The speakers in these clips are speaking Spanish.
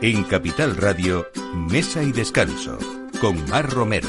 En Capital Radio, Mesa y Descanso, con Mar Romero.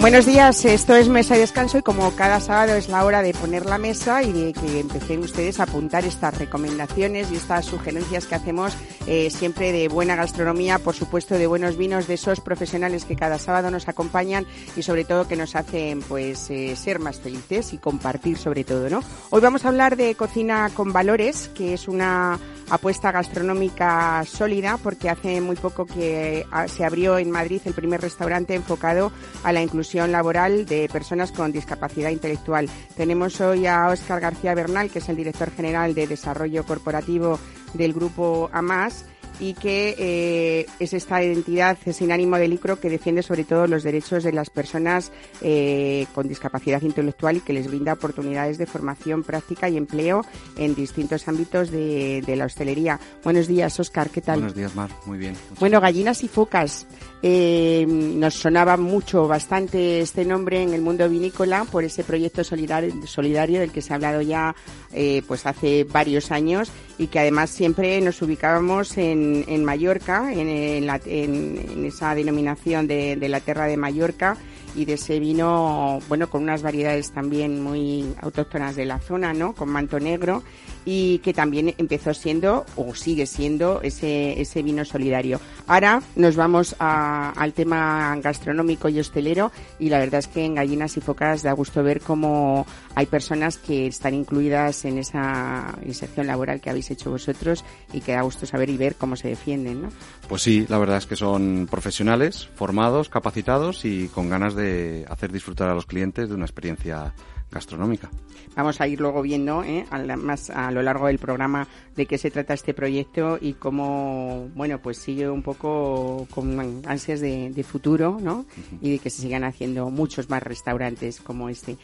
Buenos días, esto es Mesa y Descanso y como cada sábado es la hora de poner la mesa y de que empecen ustedes a apuntar estas recomendaciones y estas sugerencias que hacemos eh, siempre de buena gastronomía, por supuesto de buenos vinos, de esos profesionales que cada sábado nos acompañan y sobre todo que nos hacen pues eh, ser más felices y compartir sobre todo, ¿no? Hoy vamos a hablar de cocina con valores, que es una apuesta gastronómica sólida porque hace muy poco que ah, se abrió en Madrid el primer restaurante enfocado a la inclusión laboral de personas con discapacidad intelectual. Tenemos hoy a Óscar García Bernal, que es el director general de Desarrollo Corporativo del Grupo AMAS y que eh, es esta identidad sin ánimo de lucro que defiende sobre todo los derechos de las personas eh, con discapacidad intelectual y que les brinda oportunidades de formación, práctica y empleo en distintos ámbitos de, la hostelería. Buenos días, Oscar, ¿qué tal? Buenos días, Mar, muy bien. Bueno, gallinas y focas. Eh, nos sonaba mucho, bastante este nombre en el mundo vinícola por ese proyecto solidario, solidario del que se ha hablado ya pues hace varios años y que además siempre nos ubicábamos en, en Mallorca, en, en, esa denominación de, de la tierra de Mallorca y de ese vino, bueno, con unas variedades también muy autóctonas de la zona, ¿no? Con manto negro y que también empezó siendo o sigue siendo ese, ese vino solidario. Ahora nos vamos al tema gastronómico y hostelero y la verdad es que en Gallinas y Focas da gusto ver cómo hay personas que están incluidas en esa inserción laboral que habéis hecho vosotros y que da gusto saber y ver cómo se defienden, ¿no? Pues sí, la verdad es que son profesionales, formados, capacitados y con ganas de hacer disfrutar a los clientes de una experiencia gastronómica. Vamos a ir luego viendo ¿eh? a, más a lo largo del programa de qué se trata este proyecto y cómo, bueno, pues sigue un poco con ansias de, futuro, ¿no? Y de que se sigan haciendo muchos más restaurantes como este.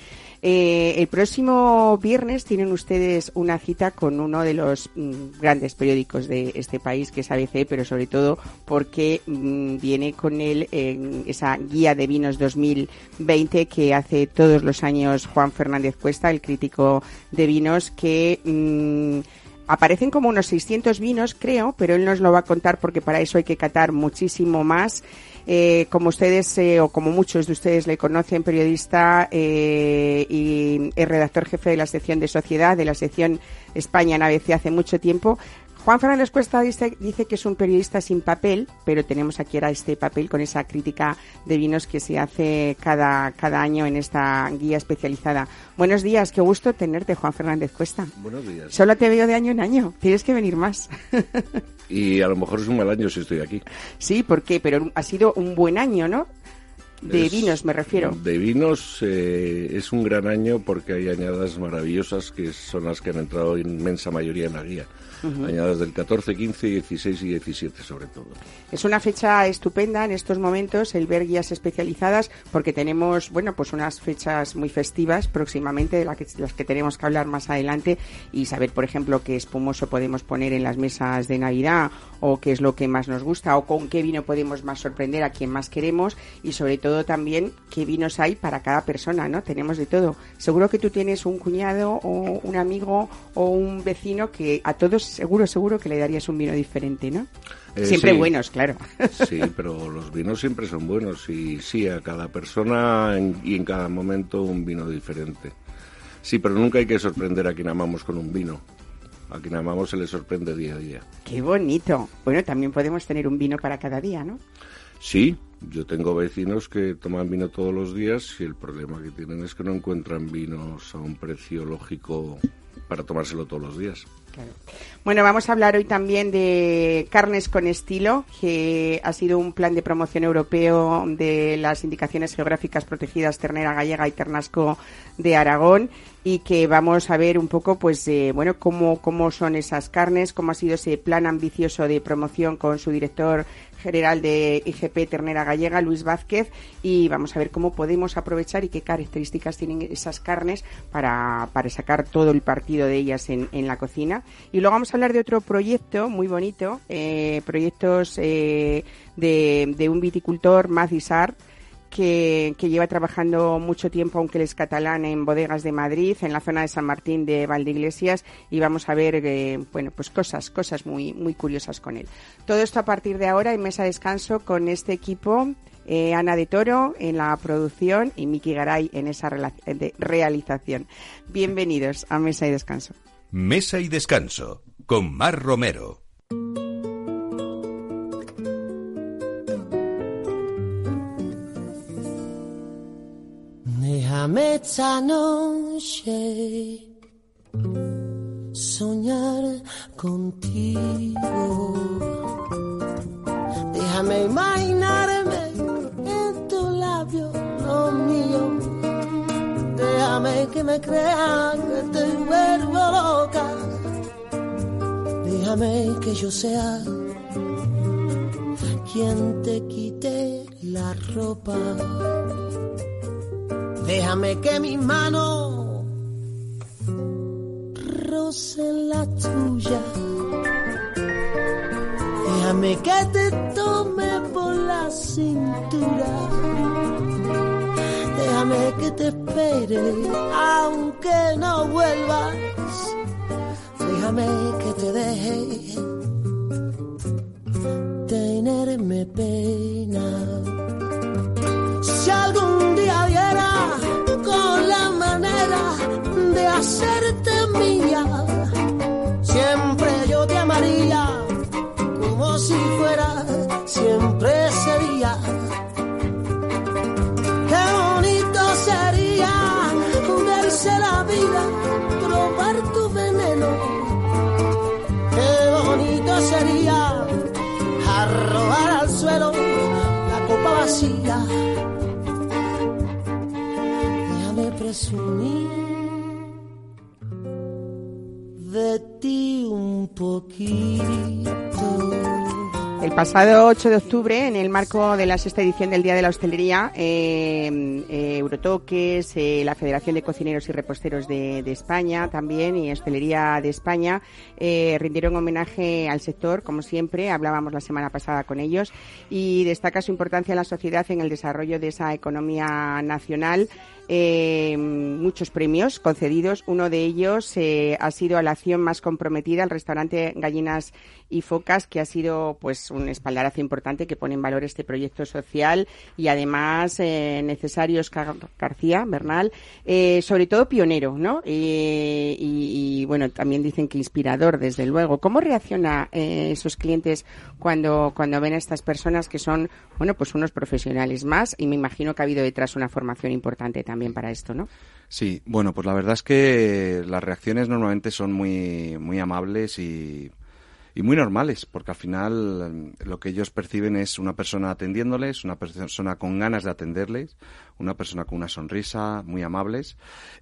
Eh, el próximo viernes tienen ustedes una cita con uno de los mm, grandes periódicos de este país, que es ABC, pero sobre todo porque mm, viene con él en esa guía de vinos 2020 que hace todos los años Juan Fernández Cuesta, el crítico de vinos, que mm, aparecen como unos 600 vinos, creo, pero él nos lo va a contar porque para eso hay que catar muchísimo más. Eh, como ustedes eh, o como muchos de ustedes le conocen, periodista eh, y redactor jefe de la sección de sociedad, de la sección España en ABC hace mucho tiempo, Juan Fernández Cuesta dice, dice, que es un periodista sin papel, pero tenemos aquí ahora este papel con esa crítica de vinos que se hace cada, cada año en esta guía especializada. Buenos días, qué gusto tenerte, Juan Fernández Cuesta. Buenos días. Solo te veo de año en año, tienes que venir más. y a lo mejor es un mal año si estoy aquí. Sí, ¿por qué? Pero ha sido un buen año, ¿no? De vinos me refiero. De vinos eh, es un gran año porque hay añadas maravillosas que son las que han entrado en inmensa mayoría en la guía añadas del 14, 15, 16 y 17 sobre todo. Es una fecha estupenda en estos momentos el ver guías especializadas porque tenemos, bueno, pues unas fechas muy festivas próximamente de las que, las que tenemos que hablar más adelante y saber, por ejemplo, qué espumoso podemos poner en las mesas de Navidad o qué es lo que más nos gusta o con qué vino podemos más sorprender a quien más queremos y sobre todo también qué vinos hay para cada persona, ¿no? Tenemos de todo. Seguro que tú tienes un cuñado o un amigo o un vecino que a todos seguro, seguro que le darías un vino diferente, ¿no? Eh, siempre buenos, claro. Sí, pero los vinos siempre son buenos y sí, a cada persona y en cada momento un vino diferente. Sí, pero nunca hay que sorprender a quien amamos con un vino. A quien amamos se le sorprende día a día. Qué bonito. Bueno, también podemos tener un vino para cada día, ¿no? Sí, yo tengo vecinos que toman vino todos los días y el problema que tienen es que no encuentran vinos a un precio lógico para tomárselo todos los días. Bueno, vamos a hablar hoy también de Carnes con Estilo, que ha sido un plan de promoción europeo de las indicaciones geográficas protegidas ternera gallega y ternasco de Aragón y que vamos a ver un poco, pues, eh, bueno, cómo, cómo son esas carnes, cómo ha sido ese plan ambicioso de promoción con su director general de IGP Ternera Gallega, Luis Vázquez, y vamos a ver cómo podemos aprovechar y qué características tienen esas carnes para, para sacar todo el partido de ellas en, en, la cocina. Y luego vamos a hablar de otro proyecto muy bonito, eh, proyectos eh, de, de, un viticultor, Mazisar, que, lleva trabajando mucho tiempo, aunque él es catalán, en bodegas de Madrid, en la zona de San Martín de Valdeiglesias, y vamos a ver, eh, bueno, pues cosas, cosas muy, muy curiosas con él. Todo esto a partir de ahora en mesa de descanso con este equipo. Eh, Ana de Toro en la producción y Miki Garay en esa de realización. Bienvenidos a Mesa y Descanso. Mesa y Descanso con Mar Romero. Déjame esta noche soñar contigo. Déjame imaginarme en tu labio lo mío. Déjame que me crea que te vuelvo loca. Déjame que yo sea quien te quite la ropa. Déjame que mi mano roce la tuya. Déjame que te tome por la cintura. Déjame que te espere aunque no vuelvas. Déjame que te deje hacerte mía, siempre yo te amaría como si fuera siempre sería. Qué bonito sería verse la vida, probar tu veneno. Qué bonito sería arrojar al suelo la copa vacía presumir El pasado 8 de octubre, en el marco de la sexta edición del Día de la Hostelería, eh, eh, Eurotoques, eh, la Federación de Cocineros y Reposteros de, de España también y Hostelería de España rindieron homenaje al sector, como siempre, hablábamos la semana pasada con ellos, y destaca su importancia en la sociedad en el desarrollo de esa economía nacional. Eh, muchos premios concedidos. Uno de ellos eh, ha sido a la acción más comprometida al restaurante Gallinas y Focas, que ha sido pues un espaldarazo importante que pone en valor este proyecto social y además eh, necesario García Bernal, eh, sobre todo pionero, ¿no? Y, y, bueno, también dicen que inspirador, desde luego. ¿Cómo reacciona eh, esos clientes cuando, cuando ven a estas personas que son, bueno, pues unos profesionales más? Y me imagino que ha habido detrás una formación importante también para esto, ¿no? Sí, bueno, pues la verdad es que las reacciones normalmente son muy, muy amables y y muy normales, porque al final lo que ellos perciben es una persona atendiéndoles, una persona con ganas de atenderles, una persona con una sonrisa, muy amables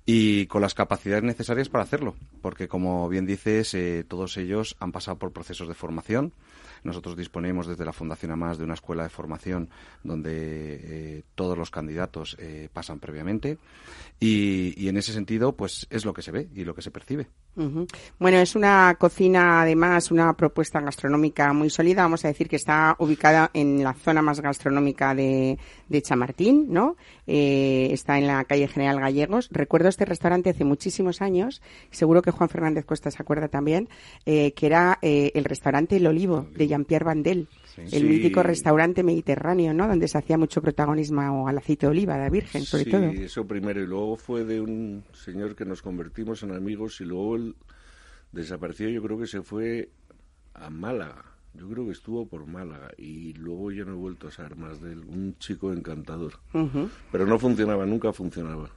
y con las capacidades necesarias para hacerlo, porque como bien dices, eh, todos ellos han pasado por procesos de formación. Nosotros disponemos desde la Fundación AMAS de una escuela de formación donde eh, todos los candidatos eh, pasan previamente y, y, en ese sentido pues es lo que se ve y lo que se percibe. Bueno, es una cocina además, una propuesta gastronómica muy sólida. Vamos a decir que está ubicada en la zona más gastronómica de, de Chamartín, ¿no? Eh, está en la calle General Gallegos. Recuerdo este restaurante hace muchísimos años, seguro que Juan Fernández Cuesta se acuerda también, eh, que era eh, el restaurante El Olivo de Jean-Pierre Vandel. El mítico restaurante mediterráneo, ¿no? Donde se hacía mucho protagonismo al aceite de oliva, de virgen, sobre todo. Sí, eso primero. Y luego fue de un señor que nos convertimos en amigos y luego él desapareció. Yo creo que se fue a Málaga. Yo creo que estuvo por Málaga y luego ya no he vuelto a saber más de él. Un chico encantador. Uh -huh. Pero no funcionaba, nunca funcionaba.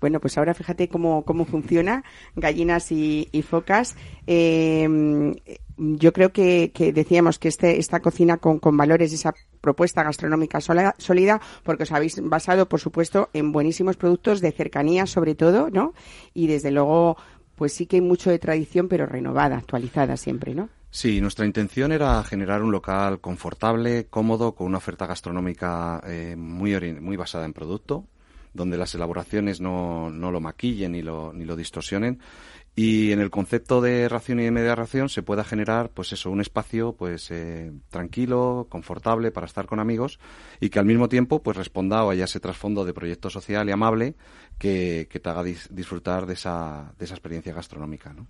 Bueno, pues ahora fíjate cómo, cómo funciona gallinas y, focas. Eh, yo creo que, decíamos que este, esta cocina con, con valores, esa propuesta gastronómica sólida, porque os habéis basado, por supuesto, en buenísimos productos de cercanía, sobre todo, ¿no? Y desde luego, pues sí que hay mucho de tradición, pero renovada, actualizada siempre, ¿no? Sí, nuestra intención era generar un local confortable, cómodo, con una oferta gastronómica eh, muy, muy basada en producto, donde las elaboraciones no, no lo maquillen ni lo, ni lo distorsionen. Y en el concepto de ración y de media ración se pueda generar pues eso un espacio pues eh, tranquilo confortable para estar con amigos y que al mismo tiempo pues responda o haya ese trasfondo de proyecto social y amable que, te haga disfrutar de esa, de esa experiencia gastronómica ¿no?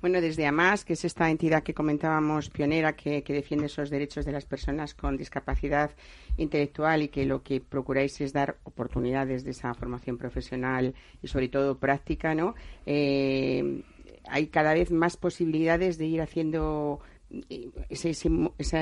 bueno desde AMAS que es esta entidad que comentábamos pionera que, que defiende esos derechos de las personas con discapacidad intelectual y que lo que procuráis es dar oportunidades de esa formación profesional y sobre todo práctica, ¿no? Eh, hay cada vez más posibilidades de ir haciendo eh, esa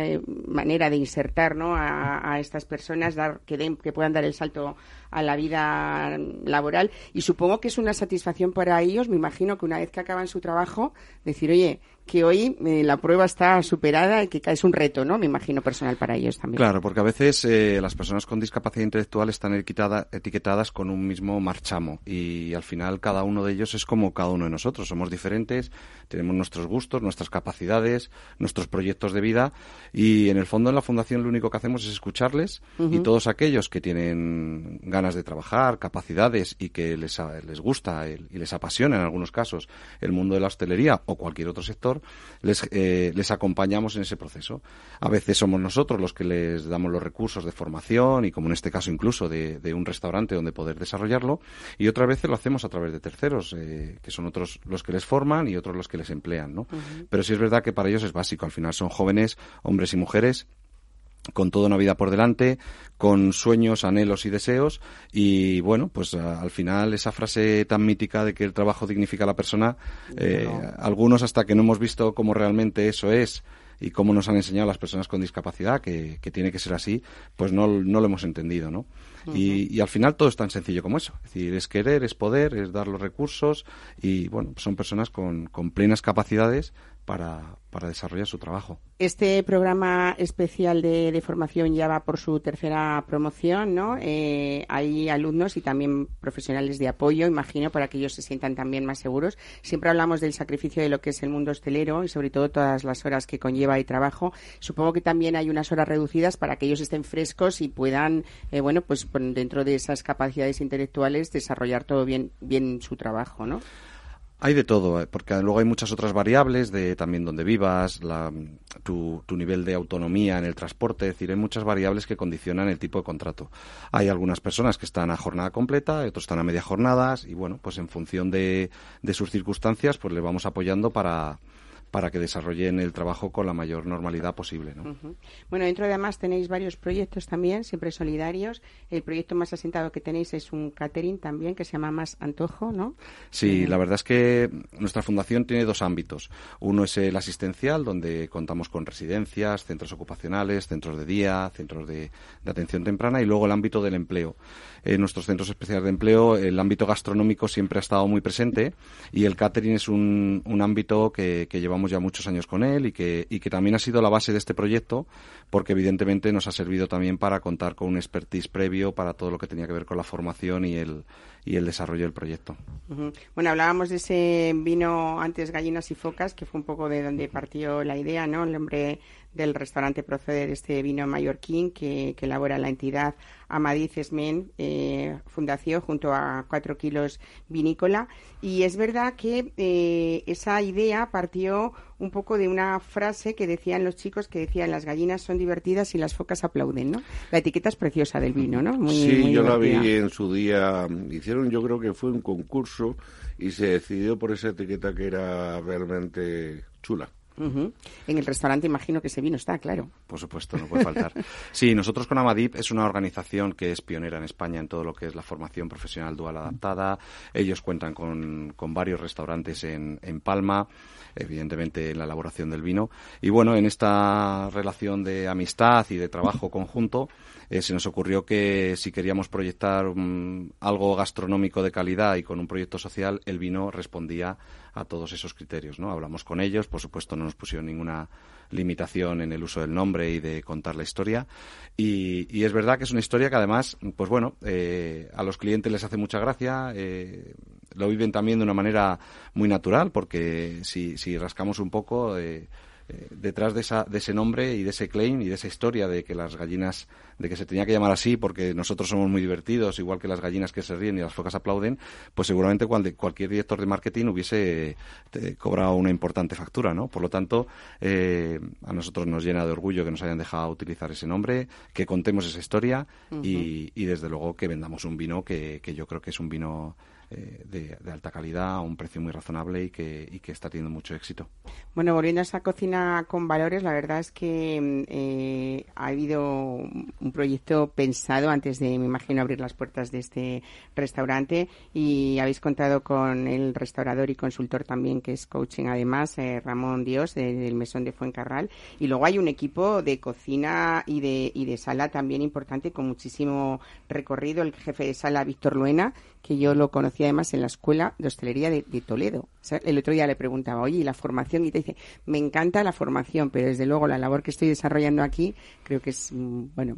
manera de insertar ¿no? a, estas personas, dar, que, den, que puedan dar el salto a la vida laboral. Y supongo que es una satisfacción para ellos, me imagino que una vez que acaban su trabajo, decir, oye, que hoy eh, la prueba está superada y que es un reto, ¿no? Me imagino personal para ellos también. Claro, porque a veces eh, las personas con discapacidad intelectual están etiquetadas con un mismo marchamo y al final cada uno de ellos es como cada uno de nosotros. Somos diferentes, tenemos nuestros gustos, nuestras capacidades, nuestros proyectos de vida y en el fondo en la Fundación lo único que hacemos es escucharles y todos aquellos que tienen ganas de trabajar, capacidades y que les, les gusta y les apasiona en algunos casos el mundo de la hostelería o cualquier otro sector, les, eh, les acompañamos en ese proceso. A veces somos nosotros los que les damos los recursos de formación y, como en este caso incluso, de, un restaurante donde poder desarrollarlo, y otras veces lo hacemos a través de terceros, eh, que son otros los que les forman y otros los que les emplean. ¿no? Pero sí es verdad que para ellos es básico. Al final son jóvenes, hombres y mujeres, con toda una vida por delante, con sueños, anhelos y deseos. Y bueno, pues al final esa frase tan mítica de que el trabajo dignifica a la persona, eh, algunos hasta que no hemos visto cómo realmente eso es y cómo nos han enseñado las personas con discapacidad, que, tiene que ser así, pues no, no lo hemos entendido, ¿no? y, y, al final todo es tan sencillo como eso. Es decir, es querer, es poder, es dar los recursos y, bueno, son personas con, con plenas capacidades para, desarrollar su trabajo. Este programa especial de, formación ya va por su tercera promoción, ¿no? Eh, hay alumnos y también profesionales de apoyo, imagino, para que ellos se sientan también más seguros. Siempre hablamos del sacrificio de lo que es el mundo hostelero y sobre todo todas las horas que conlleva el trabajo. Supongo que también hay unas horas reducidas para que ellos estén frescos y puedan, eh, bueno, pues dentro de esas capacidades intelectuales desarrollar todo bien su trabajo, ¿no? Hay de todo, eh, porque luego hay muchas otras variables de también donde vivas, la, tu, tu, nivel de autonomía en el transporte, es decir, hay muchas variables que condicionan el tipo de contrato. Hay algunas personas que están a jornada completa, otros están a media jornadas y bueno, pues en función de, de sus circunstancias, pues le vamos apoyando para, para que desarrollen el trabajo con la mayor normalidad posible. ¿no? Bueno, dentro de además tenéis varios proyectos también, siempre solidarios. El proyecto más asentado que tenéis es un catering también que se llama Más Antojo, ¿no? Sí, la verdad es que nuestra fundación tiene dos ámbitos. Uno es el asistencial, donde contamos con residencias, centros ocupacionales, centros de día, centros de, atención temprana y luego el ámbito del empleo. En nuestros centros especiales de empleo, el ámbito gastronómico siempre ha estado muy presente y el catering es un, un ámbito que, que llevamos ya muchos años con él y que, y que también ha sido la base de este proyecto porque evidentemente nos ha servido también para contar con un expertise previo para todo lo que tenía que ver con la formación y el, y el desarrollo del proyecto. Bueno, hablábamos de ese vino antes gallinas y focas, que fue un poco de donde partió la idea, ¿no? El nombre del restaurante procede de este vino mallorquín que, que elabora la entidad Amadiz Esmen eh, Fundación junto a Cuatro Kilos Vinícola. Y es verdad que eh, esa idea partió un poco de una frase que decían los chicos que decían las gallinas son divertidas y las focas aplauden, ¿no? La etiqueta es preciosa del vino, ¿no? Muy, sí, yo la vi en su día. Hicieron, yo creo que fue un concurso y se decidió por esa etiqueta que era realmente chula. En el restaurante imagino que ese vino está, claro. Por supuesto, no puede faltar. sí, nosotros con Amadip es una organización que es pionera en España en todo lo que es la formación profesional dual adaptada. Ellos cuentan con, con varios restaurantes en, en Palma evidentemente en la elaboración del vino. Y bueno, en esta relación de amistad y de trabajo conjunto, eh, se nos ocurrió que si queríamos proyectar algo gastronómico de calidad y con un proyecto social, el vino respondía a todos esos criterios, ¿no? Hablamos con ellos, por supuesto no nos pusieron ninguna limitación en el uso del nombre y de contar la historia. Y, es verdad que es una historia que además, pues bueno, eh, a los clientes les hace mucha gracia, eh, lo viven también de una manera muy natural, porque si, si rascamos un poco, eh, eh, detrás de, esa, de ese nombre y de ese claim y de esa historia de que las gallinas, de que se tenía que llamar así porque nosotros somos muy divertidos, igual que las gallinas que se ríen y las focas aplauden, pues seguramente cualquier director de marketing hubiese eh, cobrado una importante factura, ¿no? Por lo tanto, eh, a nosotros nos llena de orgullo que nos hayan dejado utilizar ese nombre, que contemos esa historia y, y, desde luego que vendamos un vino que, que yo creo que es un vino eh, de, alta calidad a un precio muy razonable y que, y que está teniendo mucho éxito. Bueno, volviendo a esa cocina con valores, la verdad es que eh, ha habido un proyecto pensado antes de, me imagino, abrir las puertas de este restaurante y habéis contado con el restaurador y consultor también, que es coaching además, eh, Ramón Dios, del Mesón de Fuencarral. Y luego hay un equipo de cocina y de, y de sala también importante con muchísimo recorrido, el jefe de sala Víctor Luena, que yo lo conocí además en la escuela de hostelería de, Toledo. el otro día le preguntaba, oye, ¿y la formación? Y te dice, me encanta la formación, pero desde luego la labor que estoy desarrollando aquí creo que es, mm, bueno,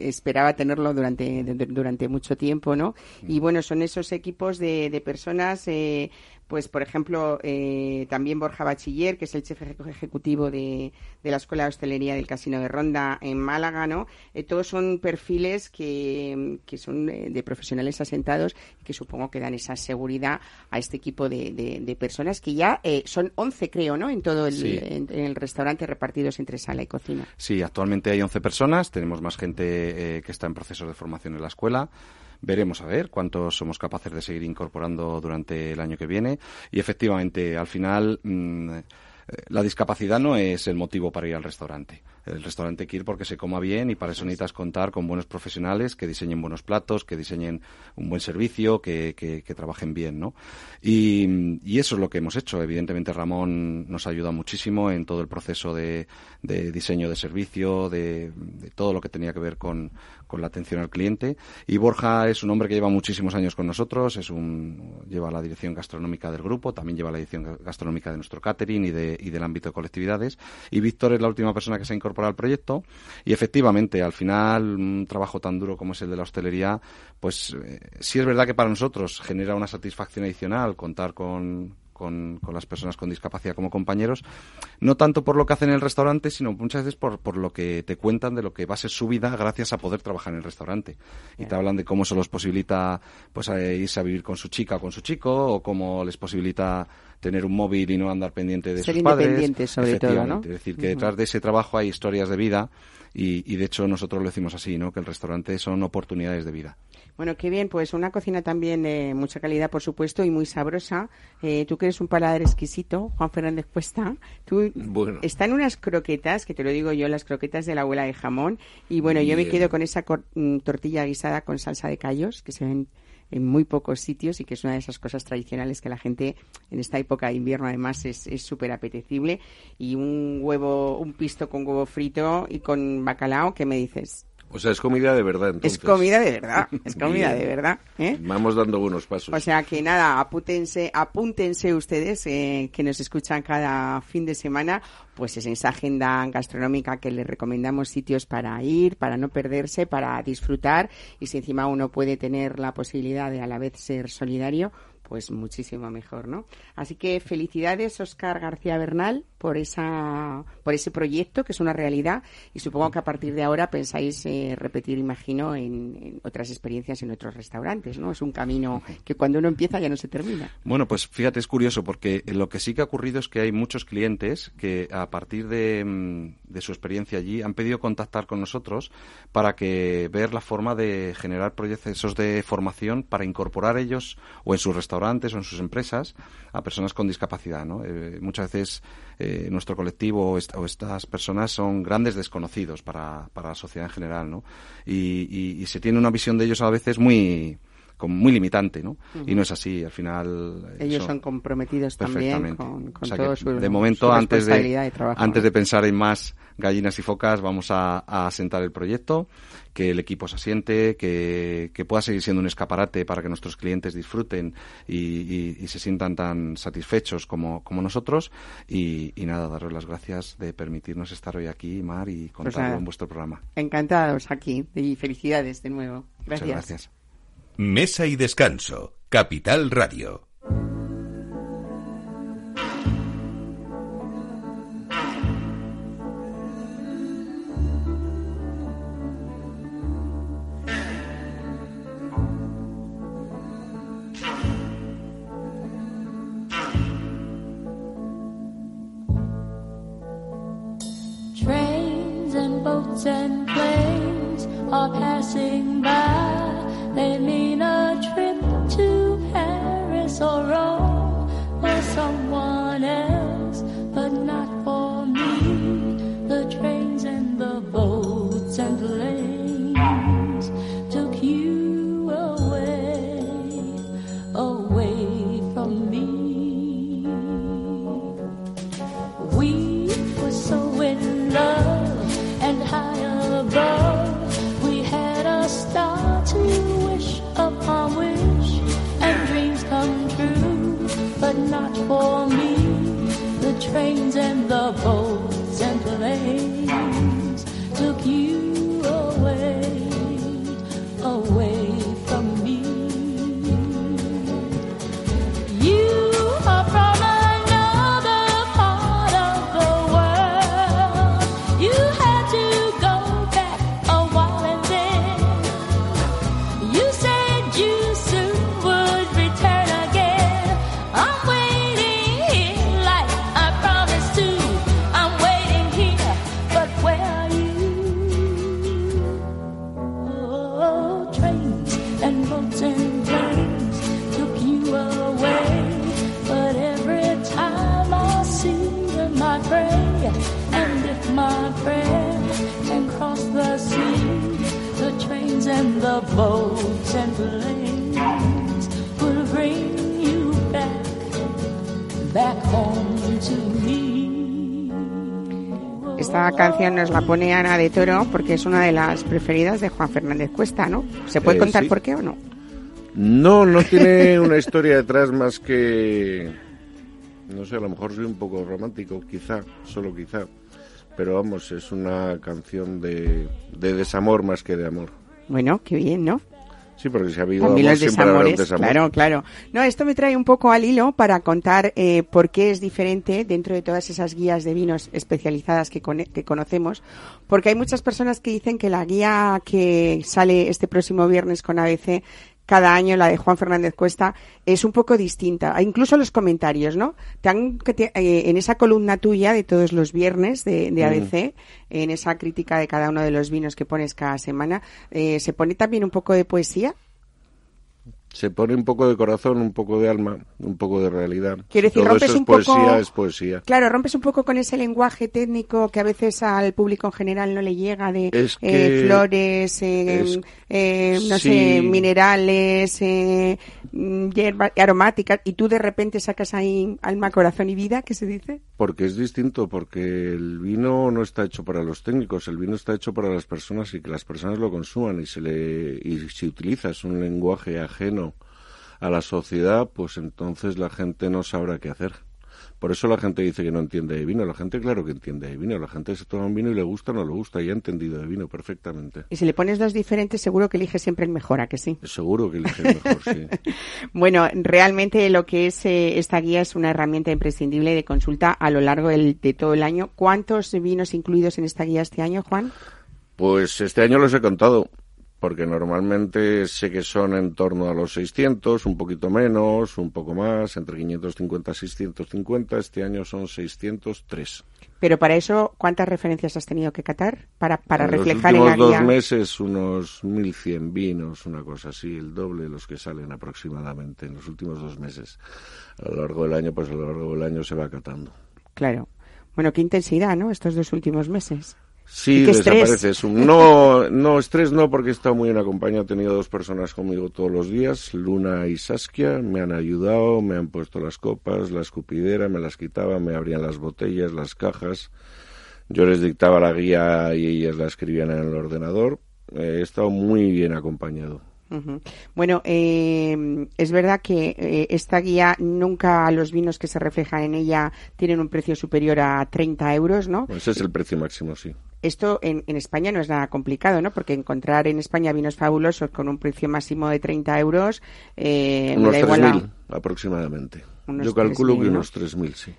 esperaba tenerlo durante, durante mucho tiempo, ¿no? Y bueno, son esos equipos de, de personas eh, pues por ejemplo, eh, también Borja Bachiller, que es el jefe ejecutivo de, la Escuela de Hostelería del Casino de Ronda en Málaga, ¿no? Eh, todos son perfiles que, son eh, de profesionales asentados y que supongo que dan esa seguridad a este equipo de, personas que ya son 11, creo, ¿no? En todo el, en, el restaurante repartidos entre sala y cocina. Sí, actualmente hay 11 personas, tenemos más gente que está en proceso de formación en la escuela. Veremos a ver cuántos somos capaces de seguir incorporando durante el año que viene. Y efectivamente, al final, mm, la discapacidad no es el motivo para ir al restaurante. El restaurante hay que ir porque se coma bien y para eso necesitas contar con buenos profesionales que diseñen buenos platos, que diseñen un buen servicio, que, que, trabajen bien, ¿no? Y, y, eso es lo que hemos hecho. Evidentemente Ramón nos ayuda muchísimo en todo el proceso de, de diseño de servicio, de, de, todo lo que tenía que ver con, con la atención al cliente. Y Borja es un hombre que lleva muchísimos años con nosotros, es un, lleva la dirección gastronómica del grupo, también lleva la dirección gastronómica de nuestro catering y, de, y del ámbito de colectividades. Y Víctor es la última persona que se ha incorporado proyecto. Y efectivamente, al final, un trabajo tan duro como es el de la hostelería, pues eh, sí es verdad que para nosotros genera una satisfacción adicional contar con, con, las personas con discapacidad como compañeros, no tanto por lo que hacen en el restaurante, sino muchas veces por, por lo que te cuentan de lo que va a ser su vida gracias a poder trabajar en el restaurante. Y te hablan de cómo eso los posibilita pues irse a vivir con su chica o con su chico, o cómo les posibilita tener un móvil y no andar pendiente de sus padres. sobre todo, ¿no? Es decir, que detrás de ese trabajo hay historias de vida y, y de hecho nosotros lo decimos así, ¿no? Que el restaurante son oportunidades de vida. Bueno, qué bien, pues una cocina también de mucha calidad, por supuesto, y muy sabrosa. Eh, tú que eres un paladar exquisito, Juan Fernández Cuesta, tú bueno. están unas croquetas, que te lo digo yo, las croquetas de la abuela de jamón, y bueno, yo me quedo con esa mm, tortilla guisada con salsa de callos, que se ven en muy pocos sitios y que es una de esas cosas tradicionales que la gente en esta época de invierno además es súper apetecible y un huevo, un pisto con huevo frito y con bacalao, ¿qué me dices? O sea, es comida de verdad, entonces. Es comida de verdad, es comida de verdad. ¿eh? Vamos dando buenos pasos. O sea que nada, apúntense, apúntense ustedes eh, que nos escuchan cada fin de semana, pues es esa agenda gastronómica que les recomendamos sitios para ir, para no perderse, para disfrutar y si encima uno puede tener la posibilidad de a la vez ser solidario, pues muchísimo mejor, ¿no? Así que felicidades, Oscar García Bernal, por esa, por ese proyecto que es una realidad y supongo que a partir de ahora pensáis eh, repetir, imagino, en, otras experiencias en otros restaurantes, ¿no? Es un camino que cuando uno empieza ya no se termina. Bueno, pues fíjate, es curioso porque lo que sí que ha ocurrido es que hay muchos clientes que a partir de, mm, su experiencia allí han pedido contactar con nosotros para que ver la forma de generar procesos de formación para incorporar ellos o en sus restaurantes o en sus empresas a personas con discapacidad. ¿no? Eh, muchas veces eh, nuestro colectivo o, estas personas son grandes desconocidos para, para la sociedad en general. ¿no? Y, y, se tiene una visión de ellos a veces muy como muy limitante, ¿no? Y no es así, al final... Ellos eso- son comprometidos también con, con O sea todo su de momento, su antes de, trabajo, antes ¿no? de pensar en más gallinas y focas, vamos a, a asentar el proyecto, que el equipo se asiente, que, que pueda seguir siendo un escaparate para que nuestros clientes disfruten y, y- y se sientan tan satisfechos como, como nosotros. Y, y nada, daros las gracias de permitirnos estar hoy aquí, Mar, y contarlo Pues nada. en vuestro programa. Encantados aquí y felicidades de nuevo. Gracias. Muchas gracias. Mesa y descanso. Capital Radio. Trains and boats and planes are passing by. They mean a trip to Paris or Rome for someone else, for me. The trains and the boats and planes Esta canción nos la pone Ana de Toro porque es una de las preferidas de Juan Fernández Cuesta, ¿no? ¿Se puede Eh, contar sí. por qué o no? No, no tiene una historia detrás más que... No sé, a lo mejor soy un poco romántico, quizá, solo quizá. Pero vamos, es una canción de, de desamor más que de amor. Bueno, qué bien, ¿no? Sí, porque si ha habido amor, los desamores, desamor. claro, claro. No, esto me trae un poco al hilo para contar eh, por qué es diferente dentro de todas esas guías de vinos especializadas que, que conocemos, porque hay muchas personas que dicen que la guía que sale este próximo viernes con ABC cada año, la de Juan Fernández Cuesta, es un poco distinta. Ah, Incluso los comentarios, ¿no? Te han- que te- eh, en esa columna tuya de todos los viernes de, de ABC, en esa crítica de cada uno de los vinos que pones cada semana, eh, ¿se pone también un poco de poesía? Se pone un poco de corazón, un poco de alma, un poco de realidad. Quiero decir, todo rompes eso es un poco- poesía, es poesía. Claro, rompes un poco con ese lenguaje técnico que a veces al público en general no le llega de Es eh, flores, eh, es- eh, no sí. sé, minerales, eh, mm, hierbas aromáticas, y tú de repente sacas ahí alma, corazón y vida, ¿qué se dice? Porque es distinto, porque el vino no está hecho para los técnicos, el vino está hecho para las personas y que las personas lo consuman y se le y si utilizas un lenguaje ajeno a la sociedad, pues entonces la gente no sabrá qué hacer. Por eso la gente dice que no entiende de vino. La gente, claro que entiende de vino. La gente se toma un vino y le gusta o no le gusta y ha entendido de vino perfectamente. Y si le pones dos diferentes, seguro que elige siempre el mejor, ¿a que sí? Seguro que elige el mejor, sí. Bueno, realmente lo que es eh, esta guía es una herramienta imprescindible de consulta a lo largo del- de todo el año. ¿Cuántos vinos incluidos en esta guía este año, Juan? Pues este año los he contado, porque normalmente sé que son en torno a los 600, un poquito menos, un poco más, entre 550 y 650. Este año son 603. Pero para eso, ¿cuántas referencias has tenido que catar para, para en reflejar en los la últimos guía? dos meses unos 1.100 vinos, una cosa así, el doble de los que salen aproximadamente en los últimos dos meses. A lo largo del año, pues a lo largo del año se va catando. Claro. Bueno, qué intensidad, ¿no? Estos dos últimos meses. Sí, desapareces. No, no, estrés no, porque he estado muy en acompañado. He tenido dos personas conmigo todos los días, Luna y Saskia. Me han ayudado, me han puesto las copas, la escupidera, me las quitaban, me abrían las botellas, las cajas. Yo les dictaba la guía y ellas la escribían en el ordenador. Eh, he estado muy bien acompañado. Bueno, eh, es verdad que eh, esta guía nunca los vinos que se reflejan en ella tienen un precio superior a 30 euros, ¿no? Ese es el precio máximo, sí. Esto en, en España no es nada complicado, ¿no? Porque encontrar en España vinos fabulosos con un precio máximo de 30 euros eh, unos da igual a- 3.000 aproximadamente. Unos Yo calculo 3.000, que ¿no? unos 3.000, sí.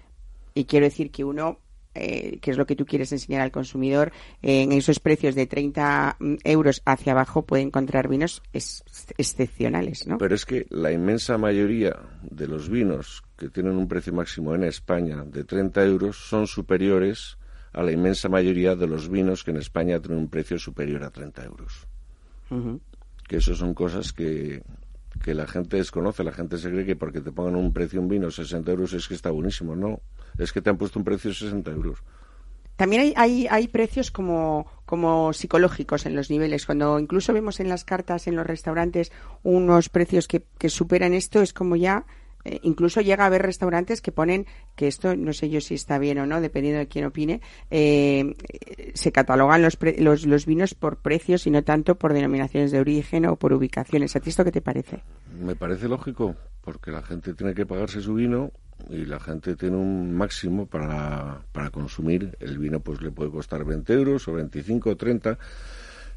Y quiero decir que uno, eh, que es lo que tú quieres enseñar al consumidor, eh, en esos precios de 30 euros hacia abajo puede encontrar vinos ex- excepcionales, ¿no? Pero es que la inmensa mayoría de los vinos que tienen un precio máximo en España de 30 euros son superiores a la inmensa mayoría de los vinos que en España tienen un precio superior a 30 euros. Que eso son cosas que, que la gente desconoce. La gente se cree que porque te pongan un precio un vino 60 euros es que está buenísimo. No, es que te han puesto un precio de 60 euros. También hay, hay, hay precios como, como psicológicos en los niveles. Cuando incluso vemos en las cartas en los restaurantes unos precios que, que superan esto, es como ya. eh, incluso llega a haber restaurantes que ponen, que esto no sé yo si está bien o no, dependiendo de quién opine, eh, se catalogan los, pre- los, los vinos por precios y no tanto por denominaciones de origen o por ubicaciones. ¿A ti esto qué te parece? Me parece lógico, porque la gente tiene que pagarse su vino y la gente tiene un máximo para, para consumir. El vino pues le puede costar 20 euros o 25 o 30.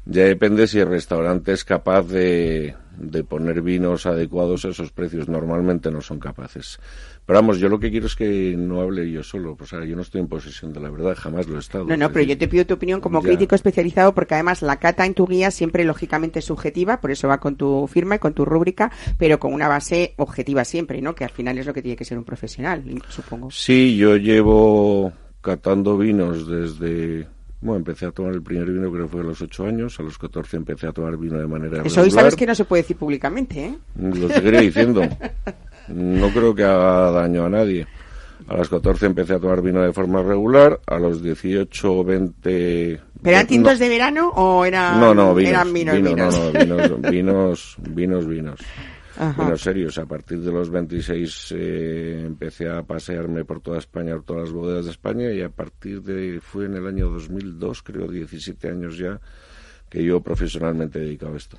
Ya depende si el restaurante es capaz de, de poner vinos adecuados a esos precios. Normalmente no son capaces. Pero vamos, yo lo que quiero es que no hable yo solo. O sea, yo no estoy en posesión de la verdad, jamás lo he estado. No, no, Es pero decir, yo te pido tu opinión como ya. crítico especializado porque además la cata en tu guía siempre lógicamente es subjetiva, por eso va con tu firma y con tu rúbrica, pero con una base objetiva siempre, ¿no? Que al final es lo que tiene que ser un profesional, supongo. Sí, yo llevo catando vinos desde... Bueno, empecé a tomar el primer vino creo que fue a los 8 años, a los 14 empecé a tomar vino de manera Eso hoy regular. sabes que no se puede decir públicamente, ¿eh? Lo seguiré diciendo. No creo que haga daño a nadie. A los 14 empecé a tomar vino de forma regular, a los 18 o 20... ¿Pero eran no, tintos de verano o eran, No, no, vinos, eran vinos? vino, vinos? no, no, vinos, vinos, vinos, vinos. Ajá. Vinos serios. A partir de los 26 eh, empecé a pasearme por toda España, por todas las bodegas de España y a partir de, fue en el año 2002, creo, 17 años ya, que yo profesionalmente he dedicado a esto.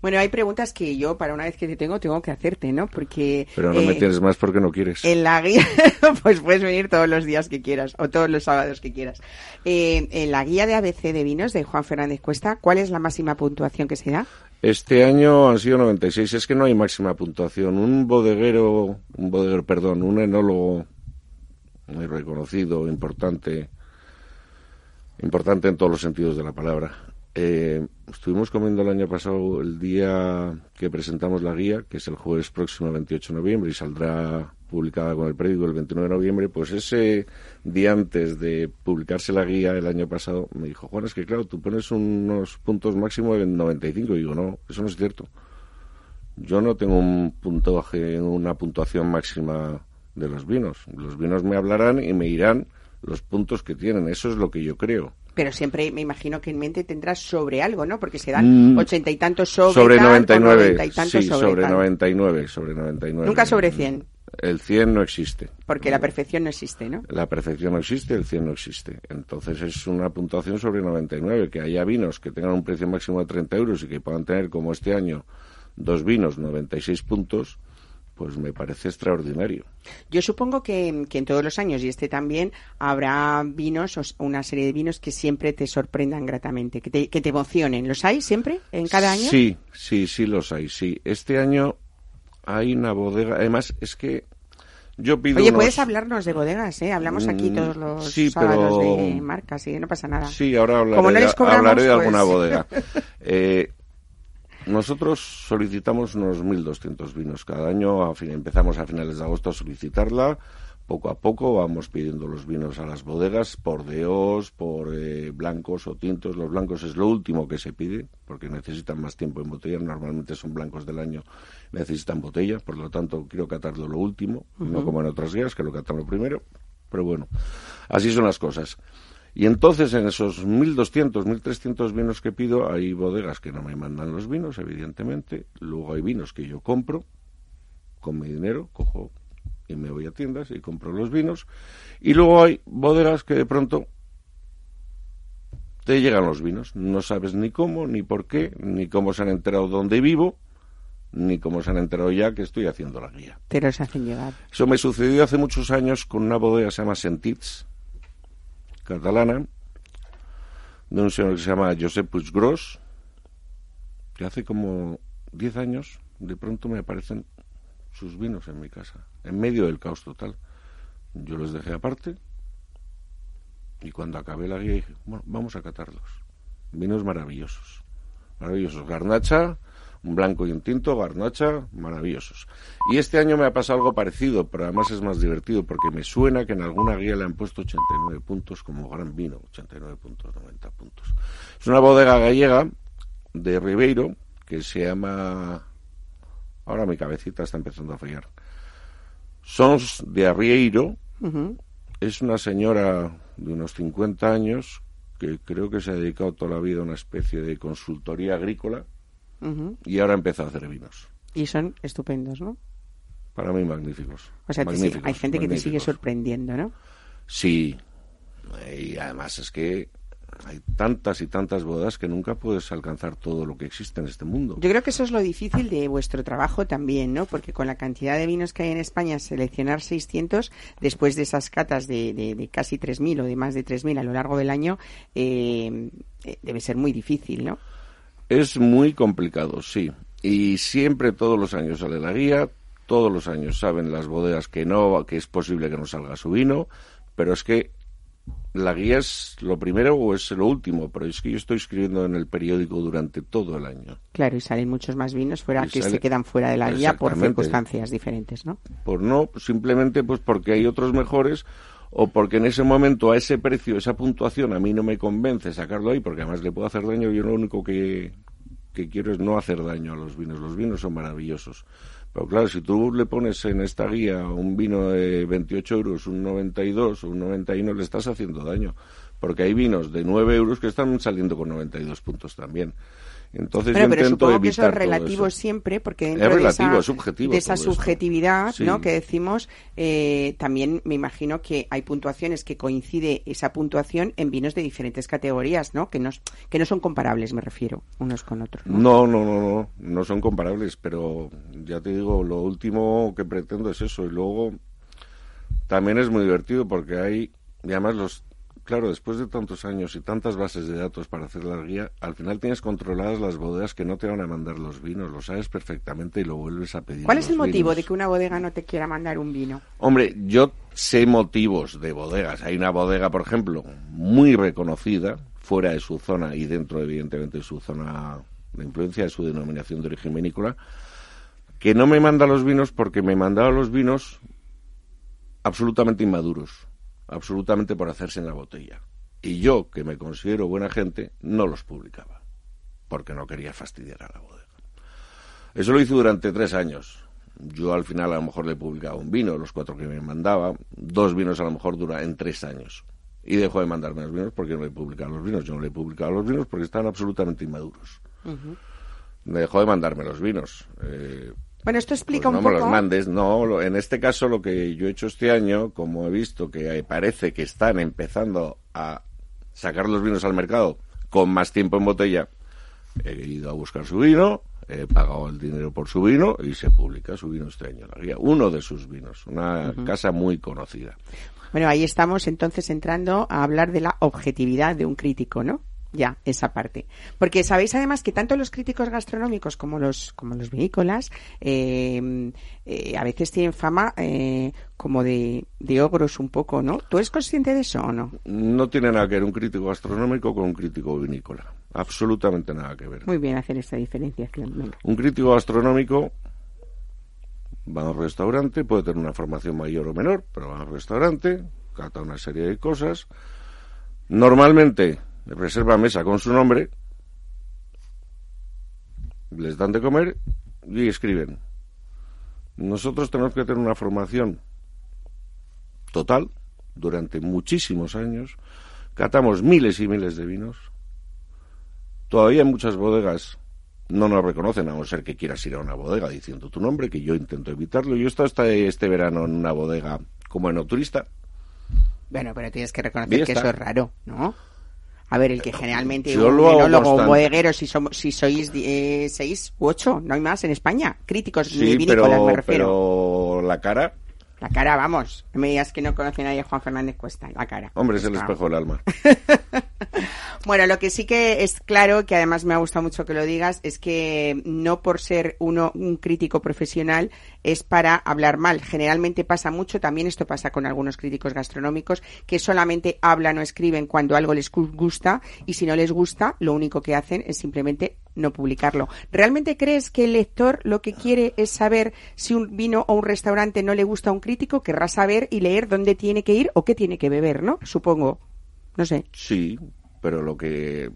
Bueno, hay preguntas que yo, para una vez que te tengo, tengo que hacerte, ¿no? Porque... Pero no me eh, tienes más porque no quieres. En la guía, pues puedes venir todos los días que quieras o todos los sábados que quieras. Eh, en la guía de ABC de vinos de Juan Fernández Cuesta, ¿cuál es la máxima puntuación que se da? Este año han sido 96. Es que no hay máxima puntuación. Un bodeguero, un bodeguero, perdón, un enólogo muy reconocido, importante, importante en todos los sentidos de la palabra. Eh, estuvimos comiendo el año pasado el día que presentamos la guía, que es el jueves próximo 28 de noviembre y saldrá publicada con el periódico el 29 de noviembre, pues ese día antes de publicarse la guía el año pasado me dijo, Juan, es que claro, tú pones unos puntos máximos de 95 y digo, no, eso no es cierto. Yo no tengo un puntaje, una puntuación máxima de los vinos. Los vinos me hablarán y me dirán los puntos que tienen. Eso es lo que yo creo. Pero siempre me imagino que en mente tendrás sobre algo, ¿no? Porque se dan Mm, ochenta y tantos sobre, sobre tal, o 99. noventa y tantos sí, sobre, tal. 99, sobre 99. Nunca sobre 100, El 100 no existe. porque la perfección no existe, ¿no? La perfección no existe, el 100 no existe. Entonces es una puntuación sobre 99. Que haya vinos que tengan un precio máximo de 30 euros y que puedan tener, como este año, dos vinos 96 puntos, pues me parece extraordinario. Yo supongo que, que en todos los años, y este también, habrá vinos, o una serie de vinos que siempre te sorprendan gratamente, que te, que te emocionen. ¿Los hay siempre, en cada año? Sí, sí, sí los hay, sí. Este año hay una bodega, además es que yo pido Oye, unos- puedes hablarnos de bodegas, ¿eh? Hablamos aquí Mm, todos los sí, sábados pero- de marcas, y no pasa nada. Sí, ahora hablaré, Como no les de, cobramos, hablaré de pues- alguna bodega. Eh, nosotros solicitamos unos 1.200 vinos cada año. A fin- empezamos a finales de agosto a solicitarla. Poco a poco vamos pidiendo los vinos a las bodegas por deos, por eh, blancos o tintos. Los blancos es lo último que se pide porque necesitan más tiempo en botella. Normalmente son blancos del año, necesitan botella. Por lo tanto, quiero catarlo lo último, no como en otras guías que lo catan lo primero. Pero bueno, así son las cosas. Y entonces en esos 1.200, 1.300 vinos que pido, hay bodegas que no me mandan los vinos, evidentemente. Luego hay vinos que yo compro con mi dinero, cojo y me voy a tiendas y compro los vinos. Y luego hay bodegas que de pronto te llegan los vinos. No sabes ni cómo, ni por qué, ni cómo se han enterado dónde vivo, ni cómo se han enterado ya que estoy haciendo la guía. Te los hacen llegar. Eso me sucedió hace muchos años con una bodega que se llama Sentits, catalana, de un señor que se llama Josep Puiggrós, que hace como 10 años de pronto me aparecen sus vinos en mi casa, en medio del caos total. Yo los dejé aparte y cuando acabé la guía dije, bueno, vamos a catarlos. Vinos maravillosos, maravillosos. Garnacha, un blanco y un tinto, garnacha, maravillosos. Y este año me ha pasado algo parecido, pero además es más divertido porque me suena que en alguna guía le han puesto 89 puntos como gran vino, 89 puntos, 90 puntos. Es una bodega gallega de Ribeiro que se llama... Ahora mi cabecita está empezando a fallar. Sons de Arrieiro. Es una señora de unos 50 años que creo que se ha dedicado toda la vida a una especie de consultoría agrícola y ahora empieza a hacer vinos. Y son estupendos, ¿no? Para mí magníficos. O sea, te hay gente que te sigue sorprendiendo, ¿no? Sí. Y además es que hay tantas y tantas bodas que nunca puedes alcanzar todo lo que existe en este mundo. Yo creo que eso es lo difícil de vuestro trabajo también, ¿no? Porque con la cantidad de vinos que hay en España, seleccionar 600 después de esas catas de, de- de casi 3.000 o de más de 3.000 a lo largo del año, eh, eh, debe ser muy difícil, ¿no? Es muy complicado, sí. Y siempre, todos los años sale la guía, todos los años saben las bodegas que no, que es posible que no salga su vino, pero es que la guía es lo primero o es lo último, pero es que yo estoy escribiendo en el periódico durante todo el año. Claro, y salen muchos más vinos fuera Y que sale- se quedan fuera de la guía por circunstancias diferentes, ¿no? Por no, simplemente pues porque hay otros mejores o porque en ese momento a ese precio, esa puntuación a mí no me convence sacarlo ahí porque además le puedo hacer daño. Yo lo único que, que quiero es no hacer daño a los vinos. Los vinos son maravillosos. Pero claro, si tú le pones en esta guía un vino de 28 euros, un 92 o un 91, le estás haciendo daño. Porque hay vinos de 9 euros que están saliendo con 92 puntos también. Entonces Bueno, yo pero intento supongo que eso es relativo eso. siempre, porque Es dentro de esa, subjetivo de subjetividad Sí. ¿no? que decimos, eh, también me imagino que hay puntuaciones que coincide esa puntuación en vinos de diferentes categorías, ¿no? Que no, que no son comparables, me refiero, unos con otros. ¿no? No, no, no, no, no son comparables, pero ya te digo, lo último que pretendo es eso. Y luego también es muy divertido porque hay, y además los, claro, después de tantos años y tantas bases de datos para hacer la guía, al final tienes controladas las bodegas que no te van a mandar los vinos, lo sabes perfectamente y lo vuelves a pedir. ¿Cuál es el motivo vinos. de que una bodega no te quiera mandar un vino? Hombre, yo sé motivos de bodegas. Hay una bodega, por ejemplo, muy reconocida, fuera de su zona y dentro, evidentemente, de su zona de influencia, de su denominación de origen vinícola, que no me manda los vinos porque me mandaba los vinos absolutamente inmaduros, absolutamente por hacerse en la botella. Y yo, que me considero buena gente, no los publicaba, porque no quería fastidiar a la bodega. Eso lo hice durante tres años. Yo al final a lo mejor le publicaba un vino, los cuatro que me mandaba, dos vinos a lo mejor dura en tres años. Y dejó de mandarme los vinos porque no le publicaba los vinos. Yo no le publicaba los vinos porque estaban absolutamente inmaduros. Me dejó de mandarme los vinos. Eh, Bueno, esto pues explica no un me poco. los mandes, no. En este caso lo que yo he hecho este año, como he visto que eh, parece que están empezando a sacar los vinos al mercado con más tiempo en botella, he ido a buscar su vino, he pagado el dinero por su vino y se publica su vino este año la guía. Uno de sus vinos, una casa muy conocida. Bueno, ahí estamos entonces entrando a hablar de la objetividad de un crítico, ¿no? Ya, esa parte. Porque sabéis además que tanto los críticos gastronómicos como los, como los vinícolas eh, eh, a veces tienen fama eh, como de, de ogros un poco, ¿no? ¿Tú eres consciente de eso o no? No tiene nada que ver un crítico gastronómico con un crítico vinícola. Absolutamente nada que ver. Muy bien hacer esta diferenciación. venga. Un crítico gastronómico va a un restaurante, puede tener una formación mayor o menor, pero va a un restaurante, cata una serie de cosas. Normalmente reserva mesa con su nombre, les dan de comer y escriben. Nosotros tenemos que tener una formación total durante muchísimos años catamos miles y miles de vinos. Todavía en muchas bodegas no nos reconocen, a no ser que quieras ir a una bodega diciendo tu nombre, que yo intento evitarlo. Yo he estado este, este verano en una bodega como enoturista. Bueno, pero tienes que reconocer que eso es raro, ¿no? A ver, el que generalmente Yo un lo enólogo, un bodeguero, si, somos, si sois eh, seis u ocho, no hay más en España. Críticos Sí, vinícolas, pero, me refiero. pero la cara, La cara, vamos. No me digas que no conoce nadie a Juan Fernández Cuesta. La cara. hombre, es el espejo del alma. Bueno, lo que sí que es claro, que además me ha gustado mucho que lo digas, es que no por ser uno un crítico profesional es para hablar mal. Generalmente pasa mucho, también esto pasa con algunos críticos gastronómicos, que solamente hablan o escriben cuando algo les gu- gusta y si no les gusta, lo único que hacen es simplemente no publicarlo. ¿Realmente crees que el lector lo que quiere es saber si un vino o un restaurante no le gusta a un crítico? Querrá saber y leer dónde tiene que ir o qué tiene que beber, ¿no? Supongo. No sé. Sí, pero lo que...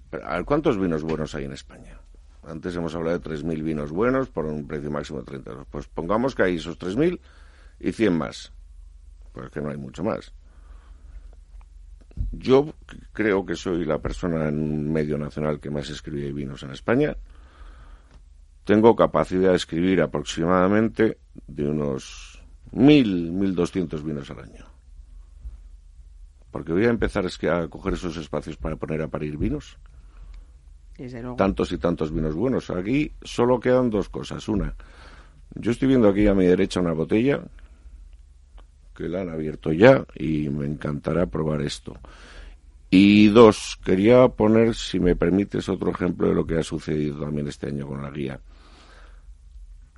¿Cuántos vinos buenos hay en España? Antes hemos hablado de 3.000 vinos buenos por un precio máximo de 30 euros. Pues pongamos que hay esos 3.000 y 100 más. Pues que no hay mucho más. Yo creo que soy la persona en un medio nacional que más escribe vinos en España. Tengo capacidad de escribir aproximadamente de unos 1.000, 1.200 vinos al año. Porque voy a empezar es que a coger esos espacios para poner a parir vinos. Desde luego. Tantos y tantos vinos buenos. Aquí solo quedan dos cosas. Una, yo estoy viendo aquí a mi derecha una botella que la han abierto ya y me encantará probar esto. Y dos, quería poner, si me permites, otro ejemplo de lo que ha sucedido también este año con la guía.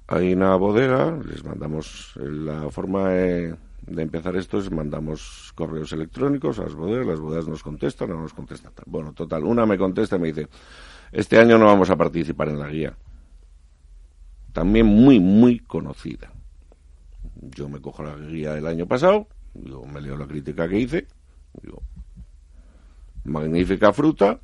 Hay una bodega, les mandamos eh, la forma de, de empezar esto es mandamos correos electrónicos a las bodegas, las bodegas nos contestan o no nos contestan. Bueno, total, una me contesta y me dice, este año no vamos a participar en la guía. También muy, muy conocida. Yo me cojo la guía del año pasado, yo me leo la crítica que hice, digo, magnífica fruta,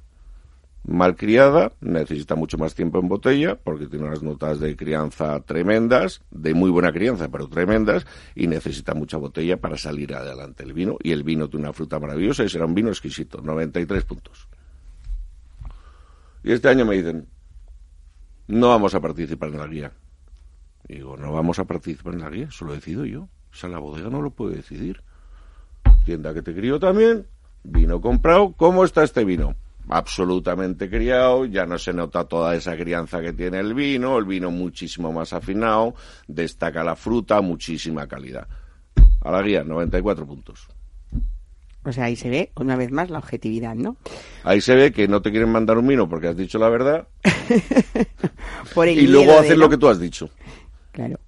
malcriada, necesita mucho más tiempo en botella porque tiene unas notas de crianza tremendas, de muy buena crianza, pero tremendas, y necesita mucha botella para salir adelante el vino. Y el vino tiene una fruta maravillosa y será un vino exquisito, 93 puntos. Y este año me dicen, no vamos a participar en la guía. Y digo, no vamos a participar en la guía, eso lo decido yo. O sea, la bodega no lo puede decidir. Tienda que te crió también, vino comprado, ¿cómo está este vino? absolutamente criado, ya no se nota toda esa crianza que tiene el vino, el vino muchísimo más afinado, destaca la fruta, muchísima calidad. A la guía, 94 puntos. O sea, ahí se ve una vez más la objetividad, ¿no? Ahí se ve que no te quieren mandar un vino porque has dicho la verdad Por el y luego ¿no? lo que tú has dicho. Claro.